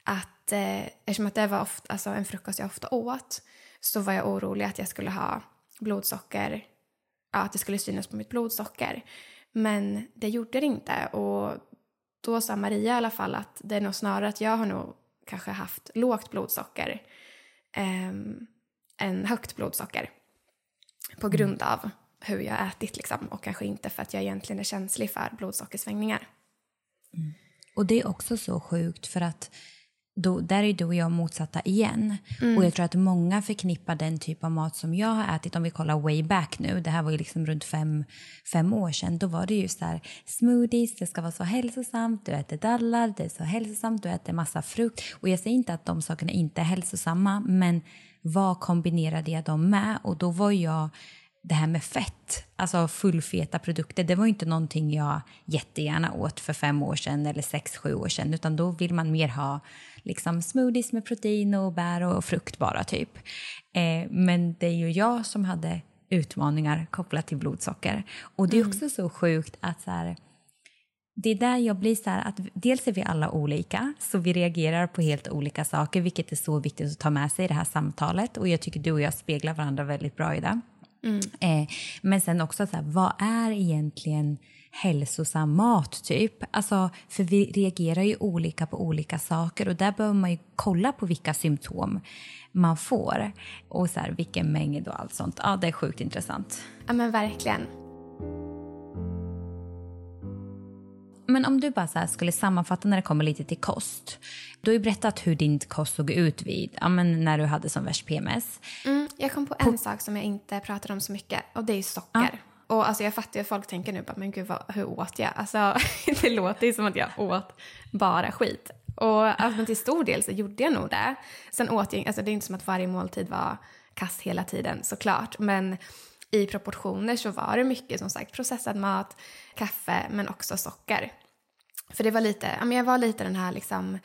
Speaker 2: Att eh, eftersom att det var ofta, alltså en frukost jag ofta åt så var jag orolig att jag skulle ha blodsocker, ja, att det skulle synas på mitt blodsocker. Men det gjorde det inte och då sa Maria i alla fall att det är nog snarare att jag har nog kanske haft lågt blodsocker eh, än högt blodsocker på grund mm. av hur jag ätit liksom, och kanske inte för att jag egentligen är känslig för blodsockersvängningar.
Speaker 1: Mm. Och det är också så sjukt för att då, där är du och jag motsatta igen. Mm. Och jag tror att många förknippar den typ av mat som jag har ätit, om vi kollar way back nu, det här var ju liksom runt fem, fem år sedan, då var det ju så här smoothies, det ska vara så hälsosamt, du äter dallar, det är så hälsosamt, du äter massa frukt. Och jag säger inte att de sakerna inte är hälsosamma, men vad kombinerade jag dem med? Och då var jag det här med fett, alltså fullfeta produkter, det var inte någonting jag jättegärna åt för fem år sedan eller sex, sju år sedan, utan då vill man mer ha liksom smoothies med protein och bär och frukt bara typ. Eh, men det är ju jag som hade utmaningar kopplat till blodsocker. Och det är mm. också så sjukt att så här, det är där jag blir så här att dels är vi alla olika, så vi reagerar på helt olika saker, vilket är så viktigt att ta med sig i det här samtalet. Och jag tycker du och jag speglar varandra väldigt bra i det. Mm. Eh, men sen också, så här, vad är egentligen hälsosam mat typ? Alltså, för vi reagerar ju olika på olika saker och där behöver man ju kolla på vilka symptom man får och så här, vilken mängd och allt sånt. Ja, det är sjukt intressant.
Speaker 2: Ja, men verkligen.
Speaker 1: Men om du bara så skulle sammanfatta när det kommer lite till kost. Du har ju berättat hur din kost såg ut vid, ja, men när du hade som värst PMS.
Speaker 2: Mm, jag kom på en på... sak som jag inte pratade om så mycket och det är socker. Ja. Och alltså jag fattar ju att folk tänker nu bara, men gud vad, hur åt jag? Alltså det låter ju som att jag åt bara skit. Och alltså, till stor del så gjorde jag nog det. Sen åt jag, alltså det är inte som att varje måltid var kass hela tiden såklart. Men i proportioner så var det mycket som sagt processad mat, kaffe men också socker. För det var lite, jag var lite den här liksom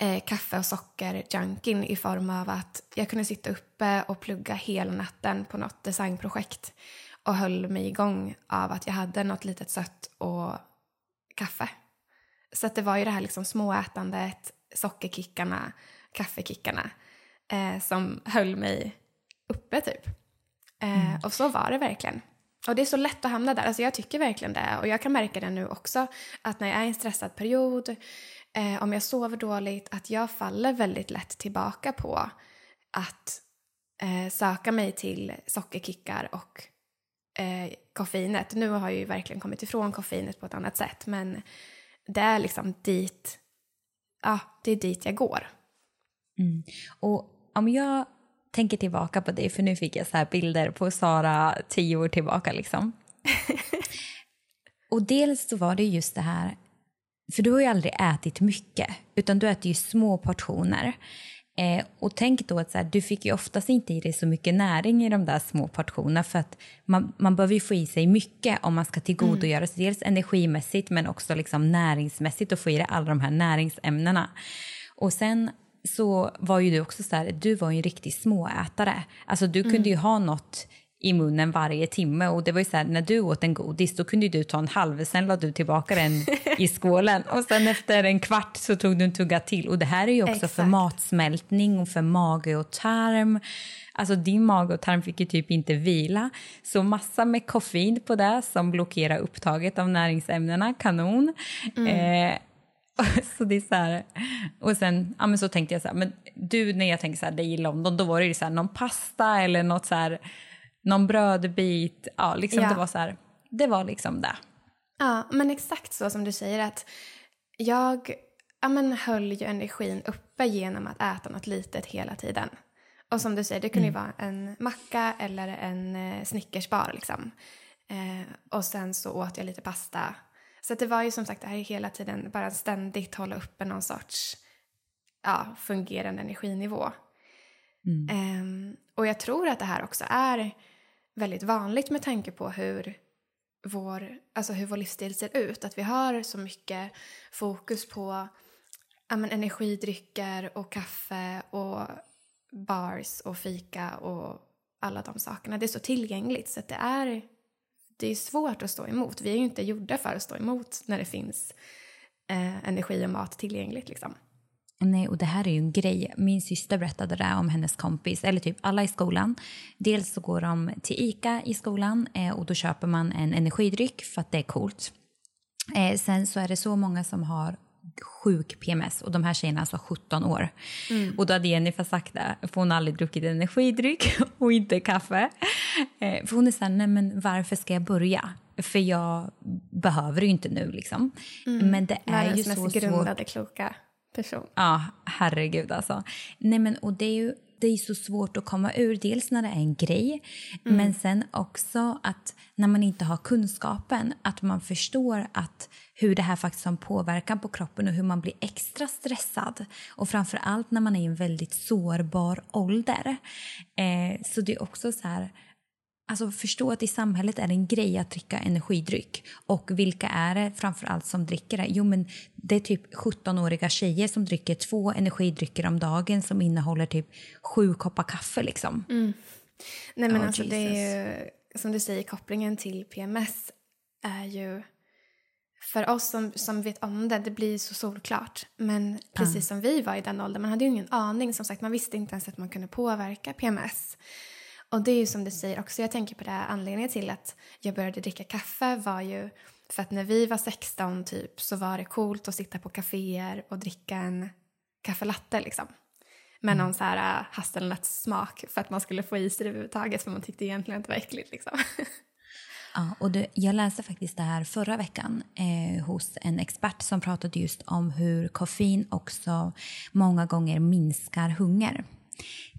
Speaker 2: eh, kaffe och socker-junkien i form av att jag kunde sitta uppe och plugga hela natten på något designprojekt och höll mig igång av att jag hade något litet sött och kaffe. Så att det var ju det här liksom småätandet, sockerkickarna, kaffekickarna eh, som höll mig uppe typ. Eh, mm. Och så var det verkligen. Och det är så lätt att hamna där. Alltså jag tycker verkligen det. Och jag kan märka det nu också. Att när jag är i en stressad period, eh, om jag sover dåligt, att jag faller väldigt lätt tillbaka på att eh, söka mig till sockerkickar och eh, koffeinet. Nu har jag ju verkligen kommit ifrån koffeinet på ett annat sätt. Men det är liksom dit, ja, det är dit jag går.
Speaker 1: Mm. Och om jag tänker tillbaka på det, för nu fick jag så bilder på Sara tio år tillbaka. Liksom. och dels så var det just det här, för du har ju aldrig ätit mycket, utan du äter ju små portioner. Eh, och tänk då att så här, du fick ju oftast inte i dig så mycket näring i de där små portionerna för att man, man behöver ju få i sig mycket om man ska tillgodogöra sig mm. dels energimässigt men också liksom näringsmässigt och få i dig alla de här näringsämnena. Och sen så var ju du också så här, du var ju en riktig småätare. Alltså du kunde mm. ju ha något i munnen varje timme och det var ju så här, när du åt en godis då kunde du ta en halv, sen la du tillbaka den i skålen och sen efter en kvart så tog du en tugga till och det här är ju också Exakt. för matsmältning och för mage och tarm. Alltså din mage och tarm fick ju typ inte vila så massa med koffein på det som blockerar upptaget av näringsämnena, kanon. Mm. Eh, så det är så här, och sen ja, men så tänkte jag så här, men du när jag tänkte så här, dig i London, då var det ju så här, någon pasta eller något så här, någon brödbit. Ja, liksom ja. det var så här, det var liksom det.
Speaker 2: Ja, men exakt så som du säger att jag ja, men höll ju energin uppe genom att äta något litet hela tiden. Och som du säger, det kunde mm. ju vara en macka eller en eh, snickersbar liksom. Eh, och sen så åt jag lite pasta så det var ju som sagt det här hela tiden bara ständigt hålla uppe någon sorts ja, fungerande energinivå. Mm. Um, och jag tror att det här också är väldigt vanligt med tanke på hur vår, alltså hur vår livsstil ser ut. Att vi har så mycket fokus på ja, men, energidrycker och kaffe och bars och fika och alla de sakerna. Det är så tillgängligt så att det är, det är svårt att stå emot. Vi är ju inte gjorda för att stå emot när det finns eh, energi och mat tillgängligt. Liksom.
Speaker 1: Nej, och det här är ju en grej. Min syster berättade det om hennes kompis, eller typ alla i skolan. Dels så går de till ICA i skolan eh, och då köper man en energidryck för att det är coolt. Eh, sen så är det så många som har sjuk PMS och de här tjejerna alltså 17 år. Mm. Och då hade Jennifer sagt det, för hon har aldrig druckit energidryck och inte kaffe. Eh, för hon är såhär, nej men varför ska jag börja? För jag behöver det ju inte nu liksom. Mm. Men det är Världens ju så
Speaker 2: mest grundade, kloka person.
Speaker 1: Ja, herregud alltså. Nej men och det är ju det är så svårt att komma ur, dels när det är en grej mm. men sen också att när man inte har kunskapen, att man förstår att hur det här faktiskt har en påverkan på kroppen och hur man blir extra stressad. Och framför allt när man är i en väldigt sårbar ålder. Eh, så det är också så här, Alltså förstå att i samhället är det en grej att dricka energidryck. Och vilka är det framför allt som dricker det? Jo men det är typ 17-åriga tjejer som dricker två energidrycker om dagen som innehåller typ sju koppar kaffe liksom.
Speaker 2: Mm. Nej men oh, alltså Jesus. det är ju, som du säger, kopplingen till PMS är ju för oss som, som vet om det, det blir så solklart. Men precis mm. som vi var i den åldern, man hade ju ingen aning. Som sagt, man visste inte ens att man kunde påverka PMS. Och det är ju som du säger också, jag tänker på det anledningen till att jag började dricka kaffe var ju för att när vi var 16 typ så var det coolt att sitta på kaféer och dricka en kaffelatte liksom. Med mm. någon så här uh, hasselnötssmak för att man skulle få i sig det överhuvudtaget för man tyckte egentligen att det var äckligt liksom.
Speaker 1: Ja, och det, jag läste faktiskt det här förra veckan eh, hos en expert som pratade just om hur koffein också många gånger minskar hunger.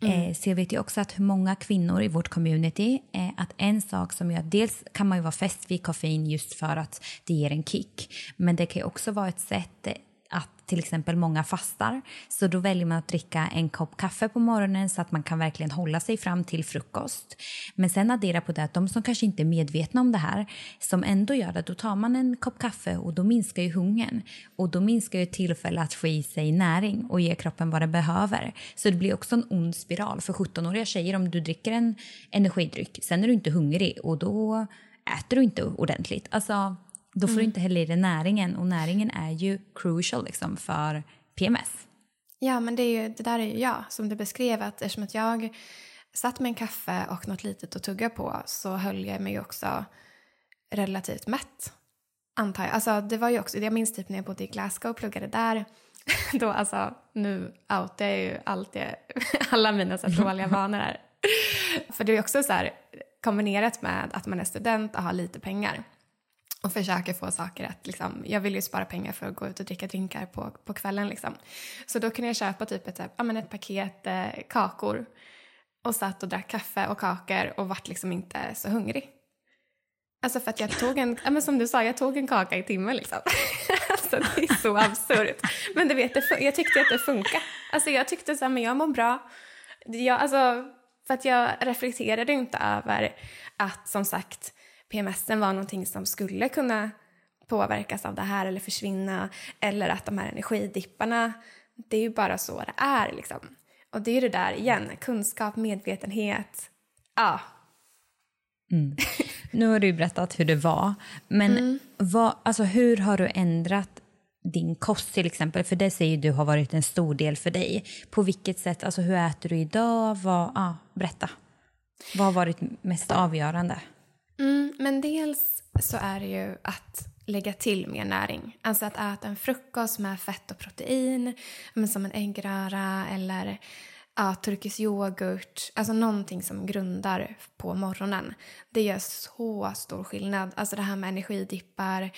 Speaker 1: Mm. Eh, så jag vet ju också att många kvinnor i vårt community, eh, att en sak som gör, dels kan man ju vara fäst vid koffein just för att det ger en kick, men det kan ju också vara ett sätt att till exempel många fastar. Så då väljer man att dricka en kopp kaffe på morgonen så att man kan verkligen hålla sig fram till frukost. Men sen addera på det att de som kanske inte är medvetna om det här, som ändå gör det, då tar man en kopp kaffe och då minskar ju hungern. Och då minskar ju tillfället att få i sig näring och ge kroppen vad den behöver. Så det blir också en ond spiral. För 17-åriga tjejer, om du dricker en energidryck, sen är du inte hungrig och då äter du inte ordentligt. Alltså, då får mm. du inte heller i dig näringen och näringen är ju crucial liksom för PMS.
Speaker 2: Ja, men det, är ju, det där är ju jag som du beskrev att eftersom att jag satt med en kaffe och något litet att tugga på så höll jag mig också relativt mätt. Antar jag. Alltså, det var ju också, jag minns typ när jag bodde i Glasgow och pluggade där. Då, alltså, nu outar jag ju allt det, alla mina så dåliga vanor här. För det är också så här kombinerat med att man är student och har lite pengar och försöker få saker att... Liksom, jag vill ju spara pengar för att gå ut och dricka drinkar på, på kvällen. Liksom. Så då kunde jag köpa typ ett, ja, men ett paket eh, kakor och satt och drack kaffe och kakor och vart liksom inte så hungrig. Alltså för att jag tog en, ja, men som du sa, jag tog en kaka i timmen liksom. alltså det är så absurt. Men du vet, det, jag tyckte att det funkade. Alltså jag tyckte så här, men jag mår bra. Jag, alltså, för att jag reflekterade inte över att som sagt PMS var någonting som skulle kunna påverkas av det här eller försvinna eller att de här energidipparna, det är ju bara så det är liksom. Och det är ju det där igen, kunskap, medvetenhet, ja.
Speaker 1: Mm. Nu har du berättat hur det var, men mm. vad, alltså, hur har du ändrat din kost till exempel? För det säger du har varit en stor del för dig. På vilket sätt, alltså hur äter du idag? Vad, ah, berätta. Vad har varit mest avgörande?
Speaker 2: Mm, men dels så är det ju att lägga till mer näring. Alltså att äta en frukost med fett och protein, men som en äggröra eller ja, turkisk yoghurt. Alltså någonting som grundar på morgonen. Det gör så stor skillnad. Alltså det här med energidippar,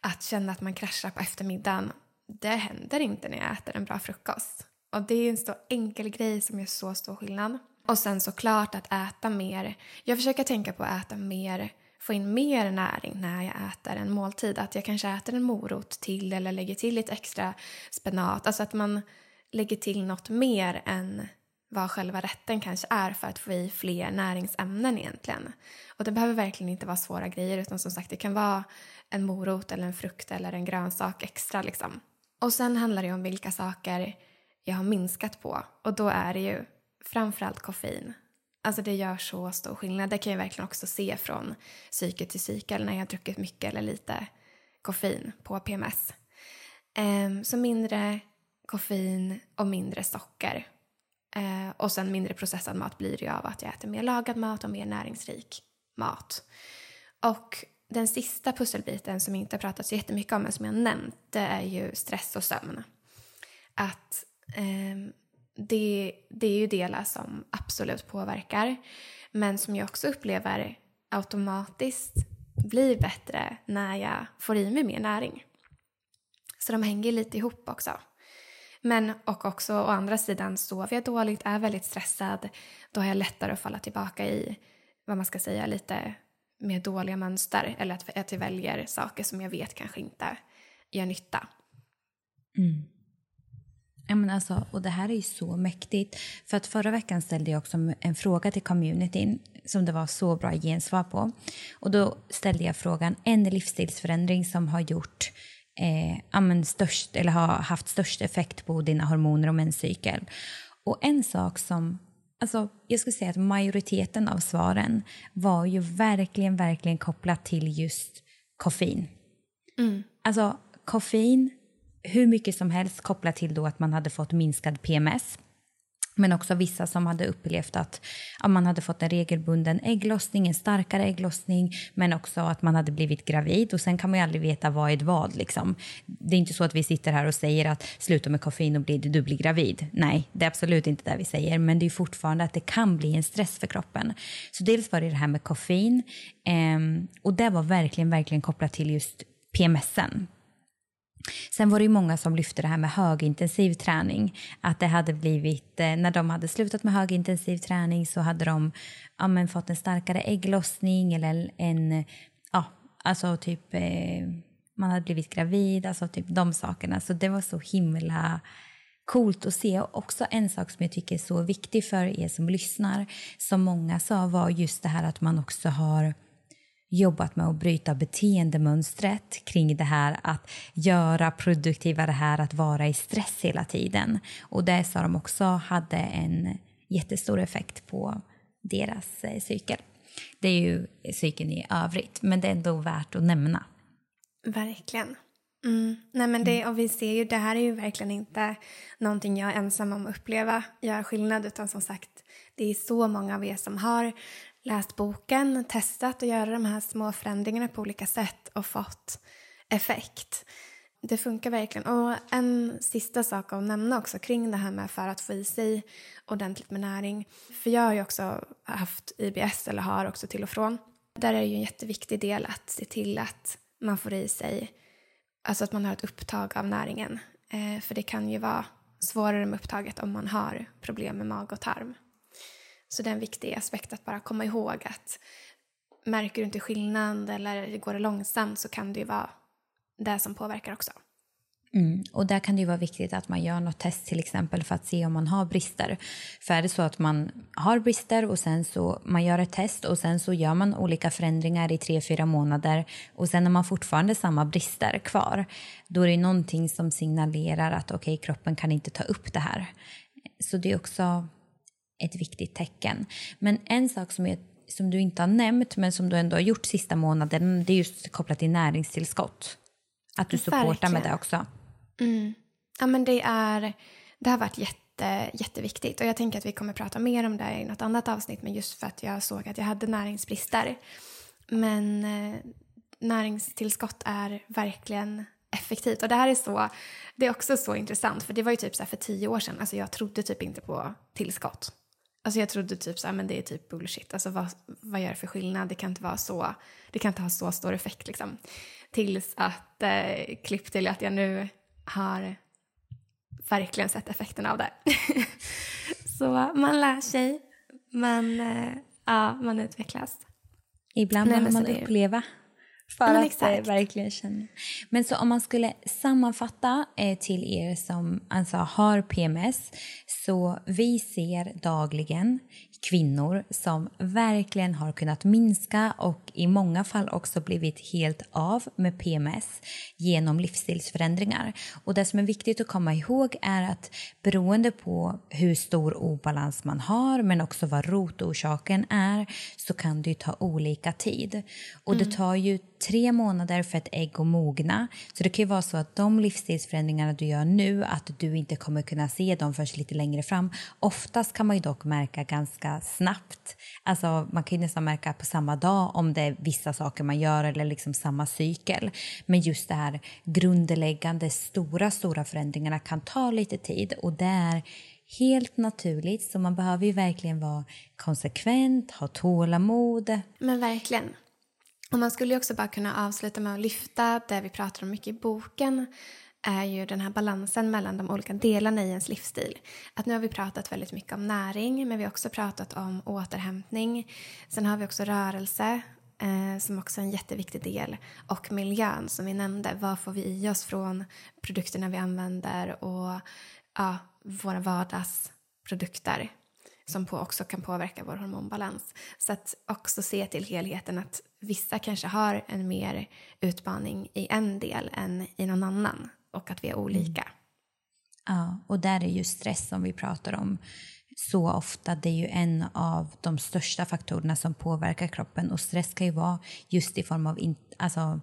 Speaker 2: att känna att man kraschar på eftermiddagen. Det händer inte när jag äter en bra frukost. Och det är en så enkel grej som gör så stor skillnad. Och sen såklart att äta mer. Jag försöker tänka på att äta mer, få in mer näring när jag äter en måltid. Att jag kanske äter en morot till eller lägger till lite extra spenat. Alltså att man lägger till något mer än vad själva rätten kanske är för att få i fler näringsämnen egentligen. Och det behöver verkligen inte vara svåra grejer utan som sagt det kan vara en morot eller en frukt eller en grönsak extra liksom. Och sen handlar det om vilka saker jag har minskat på och då är det ju framförallt koffein. Alltså det gör så stor skillnad. Det kan jag verkligen också se från psyke till cykel när jag har druckit mycket eller lite koffein på PMS. Um, ehm, så mindre koffein och mindre socker. Uh, och sen mindre processad mat blir det ju av att jag äter mer lagad mat och mer näringsrik mat. Och den sista pusselbiten som jag inte har pratat så jättemycket om men som jag nämnt det är ju stress och sömn. Att um, det, det är ju delar som absolut påverkar men som jag också upplever automatiskt blir bättre när jag får i mig mer näring. Så de hänger lite ihop också. Men och också å andra sidan sover jag dåligt, är väldigt stressad, då har jag lättare att falla tillbaka i vad man ska säga lite mer dåliga mönster eller att, att jag väljer saker som jag vet kanske inte gör nytta.
Speaker 1: Mm. Ja, men alltså, och det här är ju så mäktigt. För att förra veckan ställde jag också en fråga till communityn som det var så bra gensvar på. Och då ställde jag frågan, en livsstilsförändring som har gjort eh, störst, eller har haft störst effekt på dina hormoner och menscykel. Och en sak som, alltså jag skulle säga att majoriteten av svaren var ju verkligen, verkligen kopplat till just koffein. Mm. Alltså koffein hur mycket som helst kopplat till då att man hade fått minskad PMS. Men också vissa som hade upplevt att ja, man hade fått en regelbunden ägglossning, en starkare ägglossning men också att man hade blivit gravid. Och Sen kan man ju aldrig veta vad är vad. Liksom. Det är inte så att vi sitter här och säger att sluta med koffein och bli, du blir gravid. Nej, det är absolut inte det vi säger. Men det är fortfarande att det kan bli en stress för kroppen. Så dels var det det här med koffein eh, och det var verkligen, verkligen kopplat till just PMSen, Sen var det ju många som lyfte det här med högintensiv träning. Att det hade blivit, eh, när de hade slutat med högintensiv träning så hade de ja, men fått en starkare ägglossning eller en, ja, alltså typ eh, man hade blivit gravid, alltså typ de sakerna. Så det var så himla coolt att se. Och också en sak som jag tycker är så viktig för er som lyssnar, som många sa, var just det här att man också har jobbat med att bryta beteendemönstret kring det här att göra produktiva, det här att vara i stress hela tiden. Och det sa de också hade en jättestor effekt på deras eh, cykel. Det är ju cykeln i övrigt, men det är ändå värt att nämna.
Speaker 2: Verkligen. Mm. Nej, men det, och vi ser ju, det här är ju verkligen inte någonting jag är ensam om att uppleva gör skillnad, utan som sagt, det är så många av er som har läst boken, testat att göra de här små förändringarna på olika sätt och fått effekt. Det funkar verkligen. Och en sista sak att nämna också kring det här med för att få i sig ordentligt med näring. För jag har ju också haft IBS, eller har också till och från. Där är det ju en jätteviktig del att se till att man får i sig, alltså att man har ett upptag av näringen. Eh, för det kan ju vara svårare med upptaget om man har problem med mag och tarm. Så det är en viktig aspekt att bara komma ihåg att märker du inte skillnad eller går det långsamt så kan det ju vara det som påverkar också.
Speaker 1: Mm. Och där kan det ju vara viktigt att man gör något test till exempel för att se om man har brister. För är det så att man har brister och sen så man gör ett test och sen så gör man olika förändringar i tre, fyra månader och sen har man fortfarande samma brister kvar, då är det någonting som signalerar att okej, okay, kroppen kan inte ta upp det här. Så det är också ett viktigt tecken. Men en sak som, är, som du inte har nämnt men som du ändå har gjort sista månaden det är just kopplat till näringstillskott. Att du supportar med det också.
Speaker 2: Mm. Ja, men det, är, det har varit jätte, jätteviktigt och jag tänker att vi kommer prata mer om det i något annat avsnitt men just för att jag såg att jag hade näringsbrister. Men eh, näringstillskott är verkligen effektivt. Och det här är så, det är också så intressant för det var ju typ så för tio år sedan, alltså jag trodde typ inte på tillskott. Alltså jag trodde typ så här, men det är typ bullshit. Alltså vad, vad gör det för skillnad? Det kan inte vara så, det kan inte ha så stor effekt liksom. Tills att, eh, klipp till att jag nu har verkligen sett effekten av det. så man lär sig, man, eh, ja, man utvecklas.
Speaker 1: Ibland behöver man uppleva För men att exakt. verkligen känna. Men så om man skulle sammanfatta eh, till er som alltså har PMS så vi ser dagligen kvinnor som verkligen har kunnat minska och i många fall också blivit helt av med PMS genom livsstilsförändringar. Och det som är viktigt att komma ihåg är att beroende på hur stor obalans man har men också vad rotorsaken är så kan det ta olika tid. Och det mm. tar ju tre månader för ett ägg att mogna. Så det kan ju vara så att de livsstilsförändringarna du gör nu, att du inte kommer kunna se dem förrän lite längre fram. Oftast kan man ju dock märka ganska snabbt. Alltså man kan ju nästan märka på samma dag om det är vissa saker man gör eller liksom samma cykel. Men just det här grundläggande stora, stora förändringarna kan ta lite tid och det är helt naturligt så man behöver ju verkligen vara konsekvent, ha tålamod.
Speaker 2: Men verkligen. Och man skulle också bara kunna avsluta med att lyfta det vi pratar om mycket i boken är ju den här balansen mellan de olika delarna i ens livsstil. Att nu har vi pratat väldigt mycket om näring men vi har också pratat om återhämtning. Sen har vi också rörelse eh, som också är en jätteviktig del och miljön som vi nämnde. Vad får vi i oss från produkterna vi använder och ja, våra vardagsprodukter som på också kan påverka vår hormonbalans. Så att också se till helheten att vissa kanske har en mer utmaning i en del än i någon annan och att vi är olika. Mm.
Speaker 1: Ja, och där är ju stress som vi pratar om så ofta. Det är ju en av de största faktorerna som påverkar kroppen och stress kan ju vara just i form av in, alltså,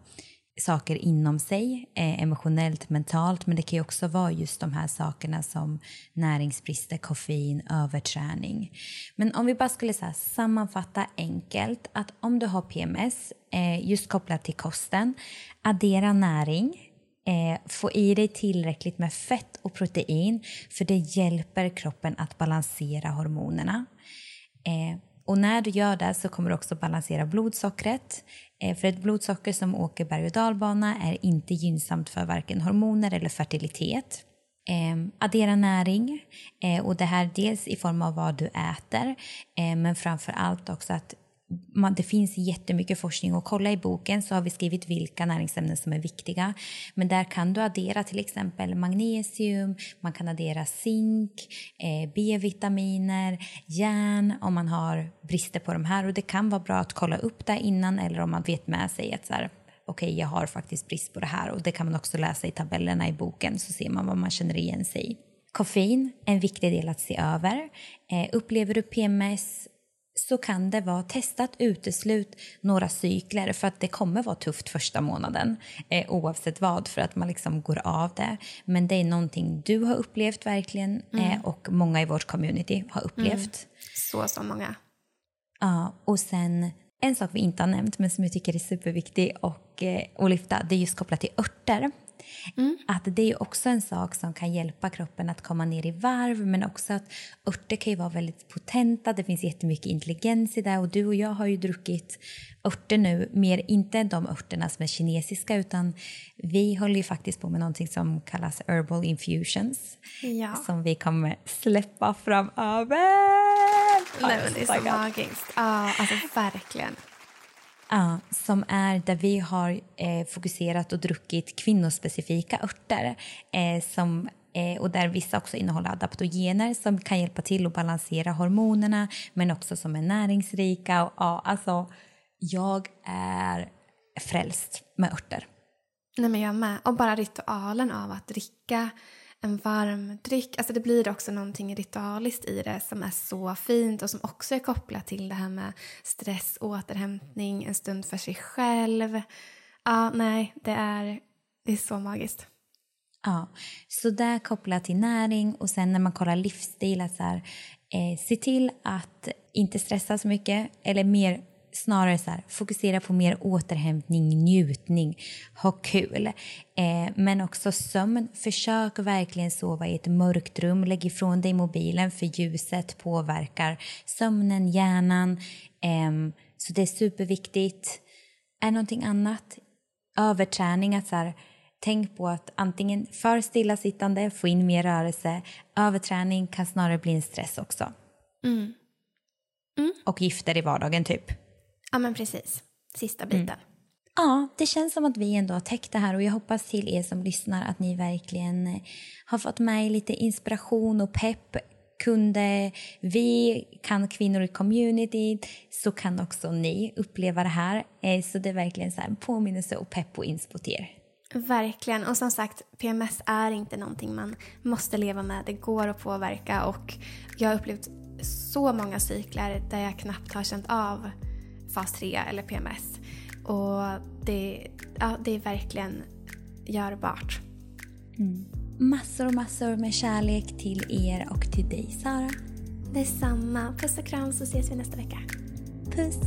Speaker 1: saker inom sig, eh, emotionellt, mentalt, men det kan ju också vara just de här sakerna som näringsbrister, koffein, överträning. Men om vi bara skulle så sammanfatta enkelt att om du har PMS, eh, just kopplat till kosten, addera näring, eh, få i dig tillräckligt med fett och protein för det hjälper kroppen att balansera hormonerna. Eh, och när du gör det så kommer du också balansera blodsockret. Eh, för ett blodsocker som åker berg och dalbana är inte gynnsamt för varken hormoner eller fertilitet. Eh, addera näring, eh, och det här dels i form av vad du äter eh, men framför allt också att man, det finns jättemycket forskning och kolla i boken så har vi skrivit vilka näringsämnen som är viktiga. Men där kan du addera till exempel magnesium, man kan addera zink, eh, B-vitaminer, järn om man har brister på de här. Och det kan vara bra att kolla upp det innan eller om man vet med sig att så här, okay, jag har faktiskt brist på det här. Och det kan man också läsa i tabellerna i boken så ser man vad man känner igen sig i. Koffein är en viktig del att se över. Eh, upplever du PMS så kan det vara testat uteslut några cykler för att det kommer vara tufft första månaden eh, oavsett vad för att man liksom går av det. Men det är någonting du har upplevt verkligen eh, mm. och många i vårt community har upplevt. Mm.
Speaker 2: Så, så många.
Speaker 1: Ja, och sen en sak vi inte har nämnt men som jag tycker är superviktig och, eh, att lyfta det är just kopplat till örter. Mm. Att det är också en sak som kan hjälpa kroppen att komma ner i varv men också att örter kan ju vara väldigt potenta, det finns jättemycket intelligens i det och du och jag har ju druckit örter nu, mer inte de örterna som är kinesiska utan vi håller ju faktiskt på med någonting som kallas herbal infusions ja. som vi kommer släppa framöver.
Speaker 2: Nej men det är så magiskt. Ja, alltså verkligen.
Speaker 1: Ja, som är där vi har eh, fokuserat och druckit kvinnospecifika örter eh, som eh, och där vissa också innehåller adaptogener som kan hjälpa till att balansera hormonerna men också som är näringsrika. Och, ja, alltså, jag är frälst med örter.
Speaker 2: Nej, men jag med. Och bara ritualen av att dricka en varm dryck. Alltså det blir också någonting ritualiskt i det som är så fint och som också är kopplat till det här med stress, återhämtning, en stund för sig själv. Ja, nej, det är, det är så magiskt.
Speaker 1: Ja, så där kopplat till näring och sen när man kollar livsstil, så här, eh, se till att inte stressa så mycket eller mer snarare så här, fokusera på mer återhämtning, njutning, ha kul. Eh, men också sömn. Försök verkligen sova i ett mörkt rum. Lägg ifrån dig mobilen för ljuset påverkar sömnen, hjärnan. Eh, så det är superviktigt. Är någonting annat? Överträning. Att så här, tänk på att antingen för stillasittande, få in mer rörelse. Överträning kan snarare bli en stress också. Mm. Mm. Och gifter i vardagen, typ.
Speaker 2: Ja, men precis. Sista biten. Mm.
Speaker 1: Ja, det känns som att vi ändå har täckt det här och jag hoppas till er som lyssnar att ni verkligen eh, har fått med lite inspiration och pepp. Kunde vi, kan kvinnor i community, så kan också ni uppleva det här. Eh, så det är verkligen så här en påminnelse och pepp och inspo till er.
Speaker 2: Verkligen. Och som sagt, PMS är inte någonting man måste leva med. Det går att påverka och jag har upplevt så många cykler där jag knappt har känt av fas 3 eller PMS. Och det, ja, det är verkligen görbart.
Speaker 1: Mm. Massor och massor med kärlek till er och till dig, Sara.
Speaker 2: Detsamma. Puss och kram så ses vi nästa vecka.
Speaker 1: Puss.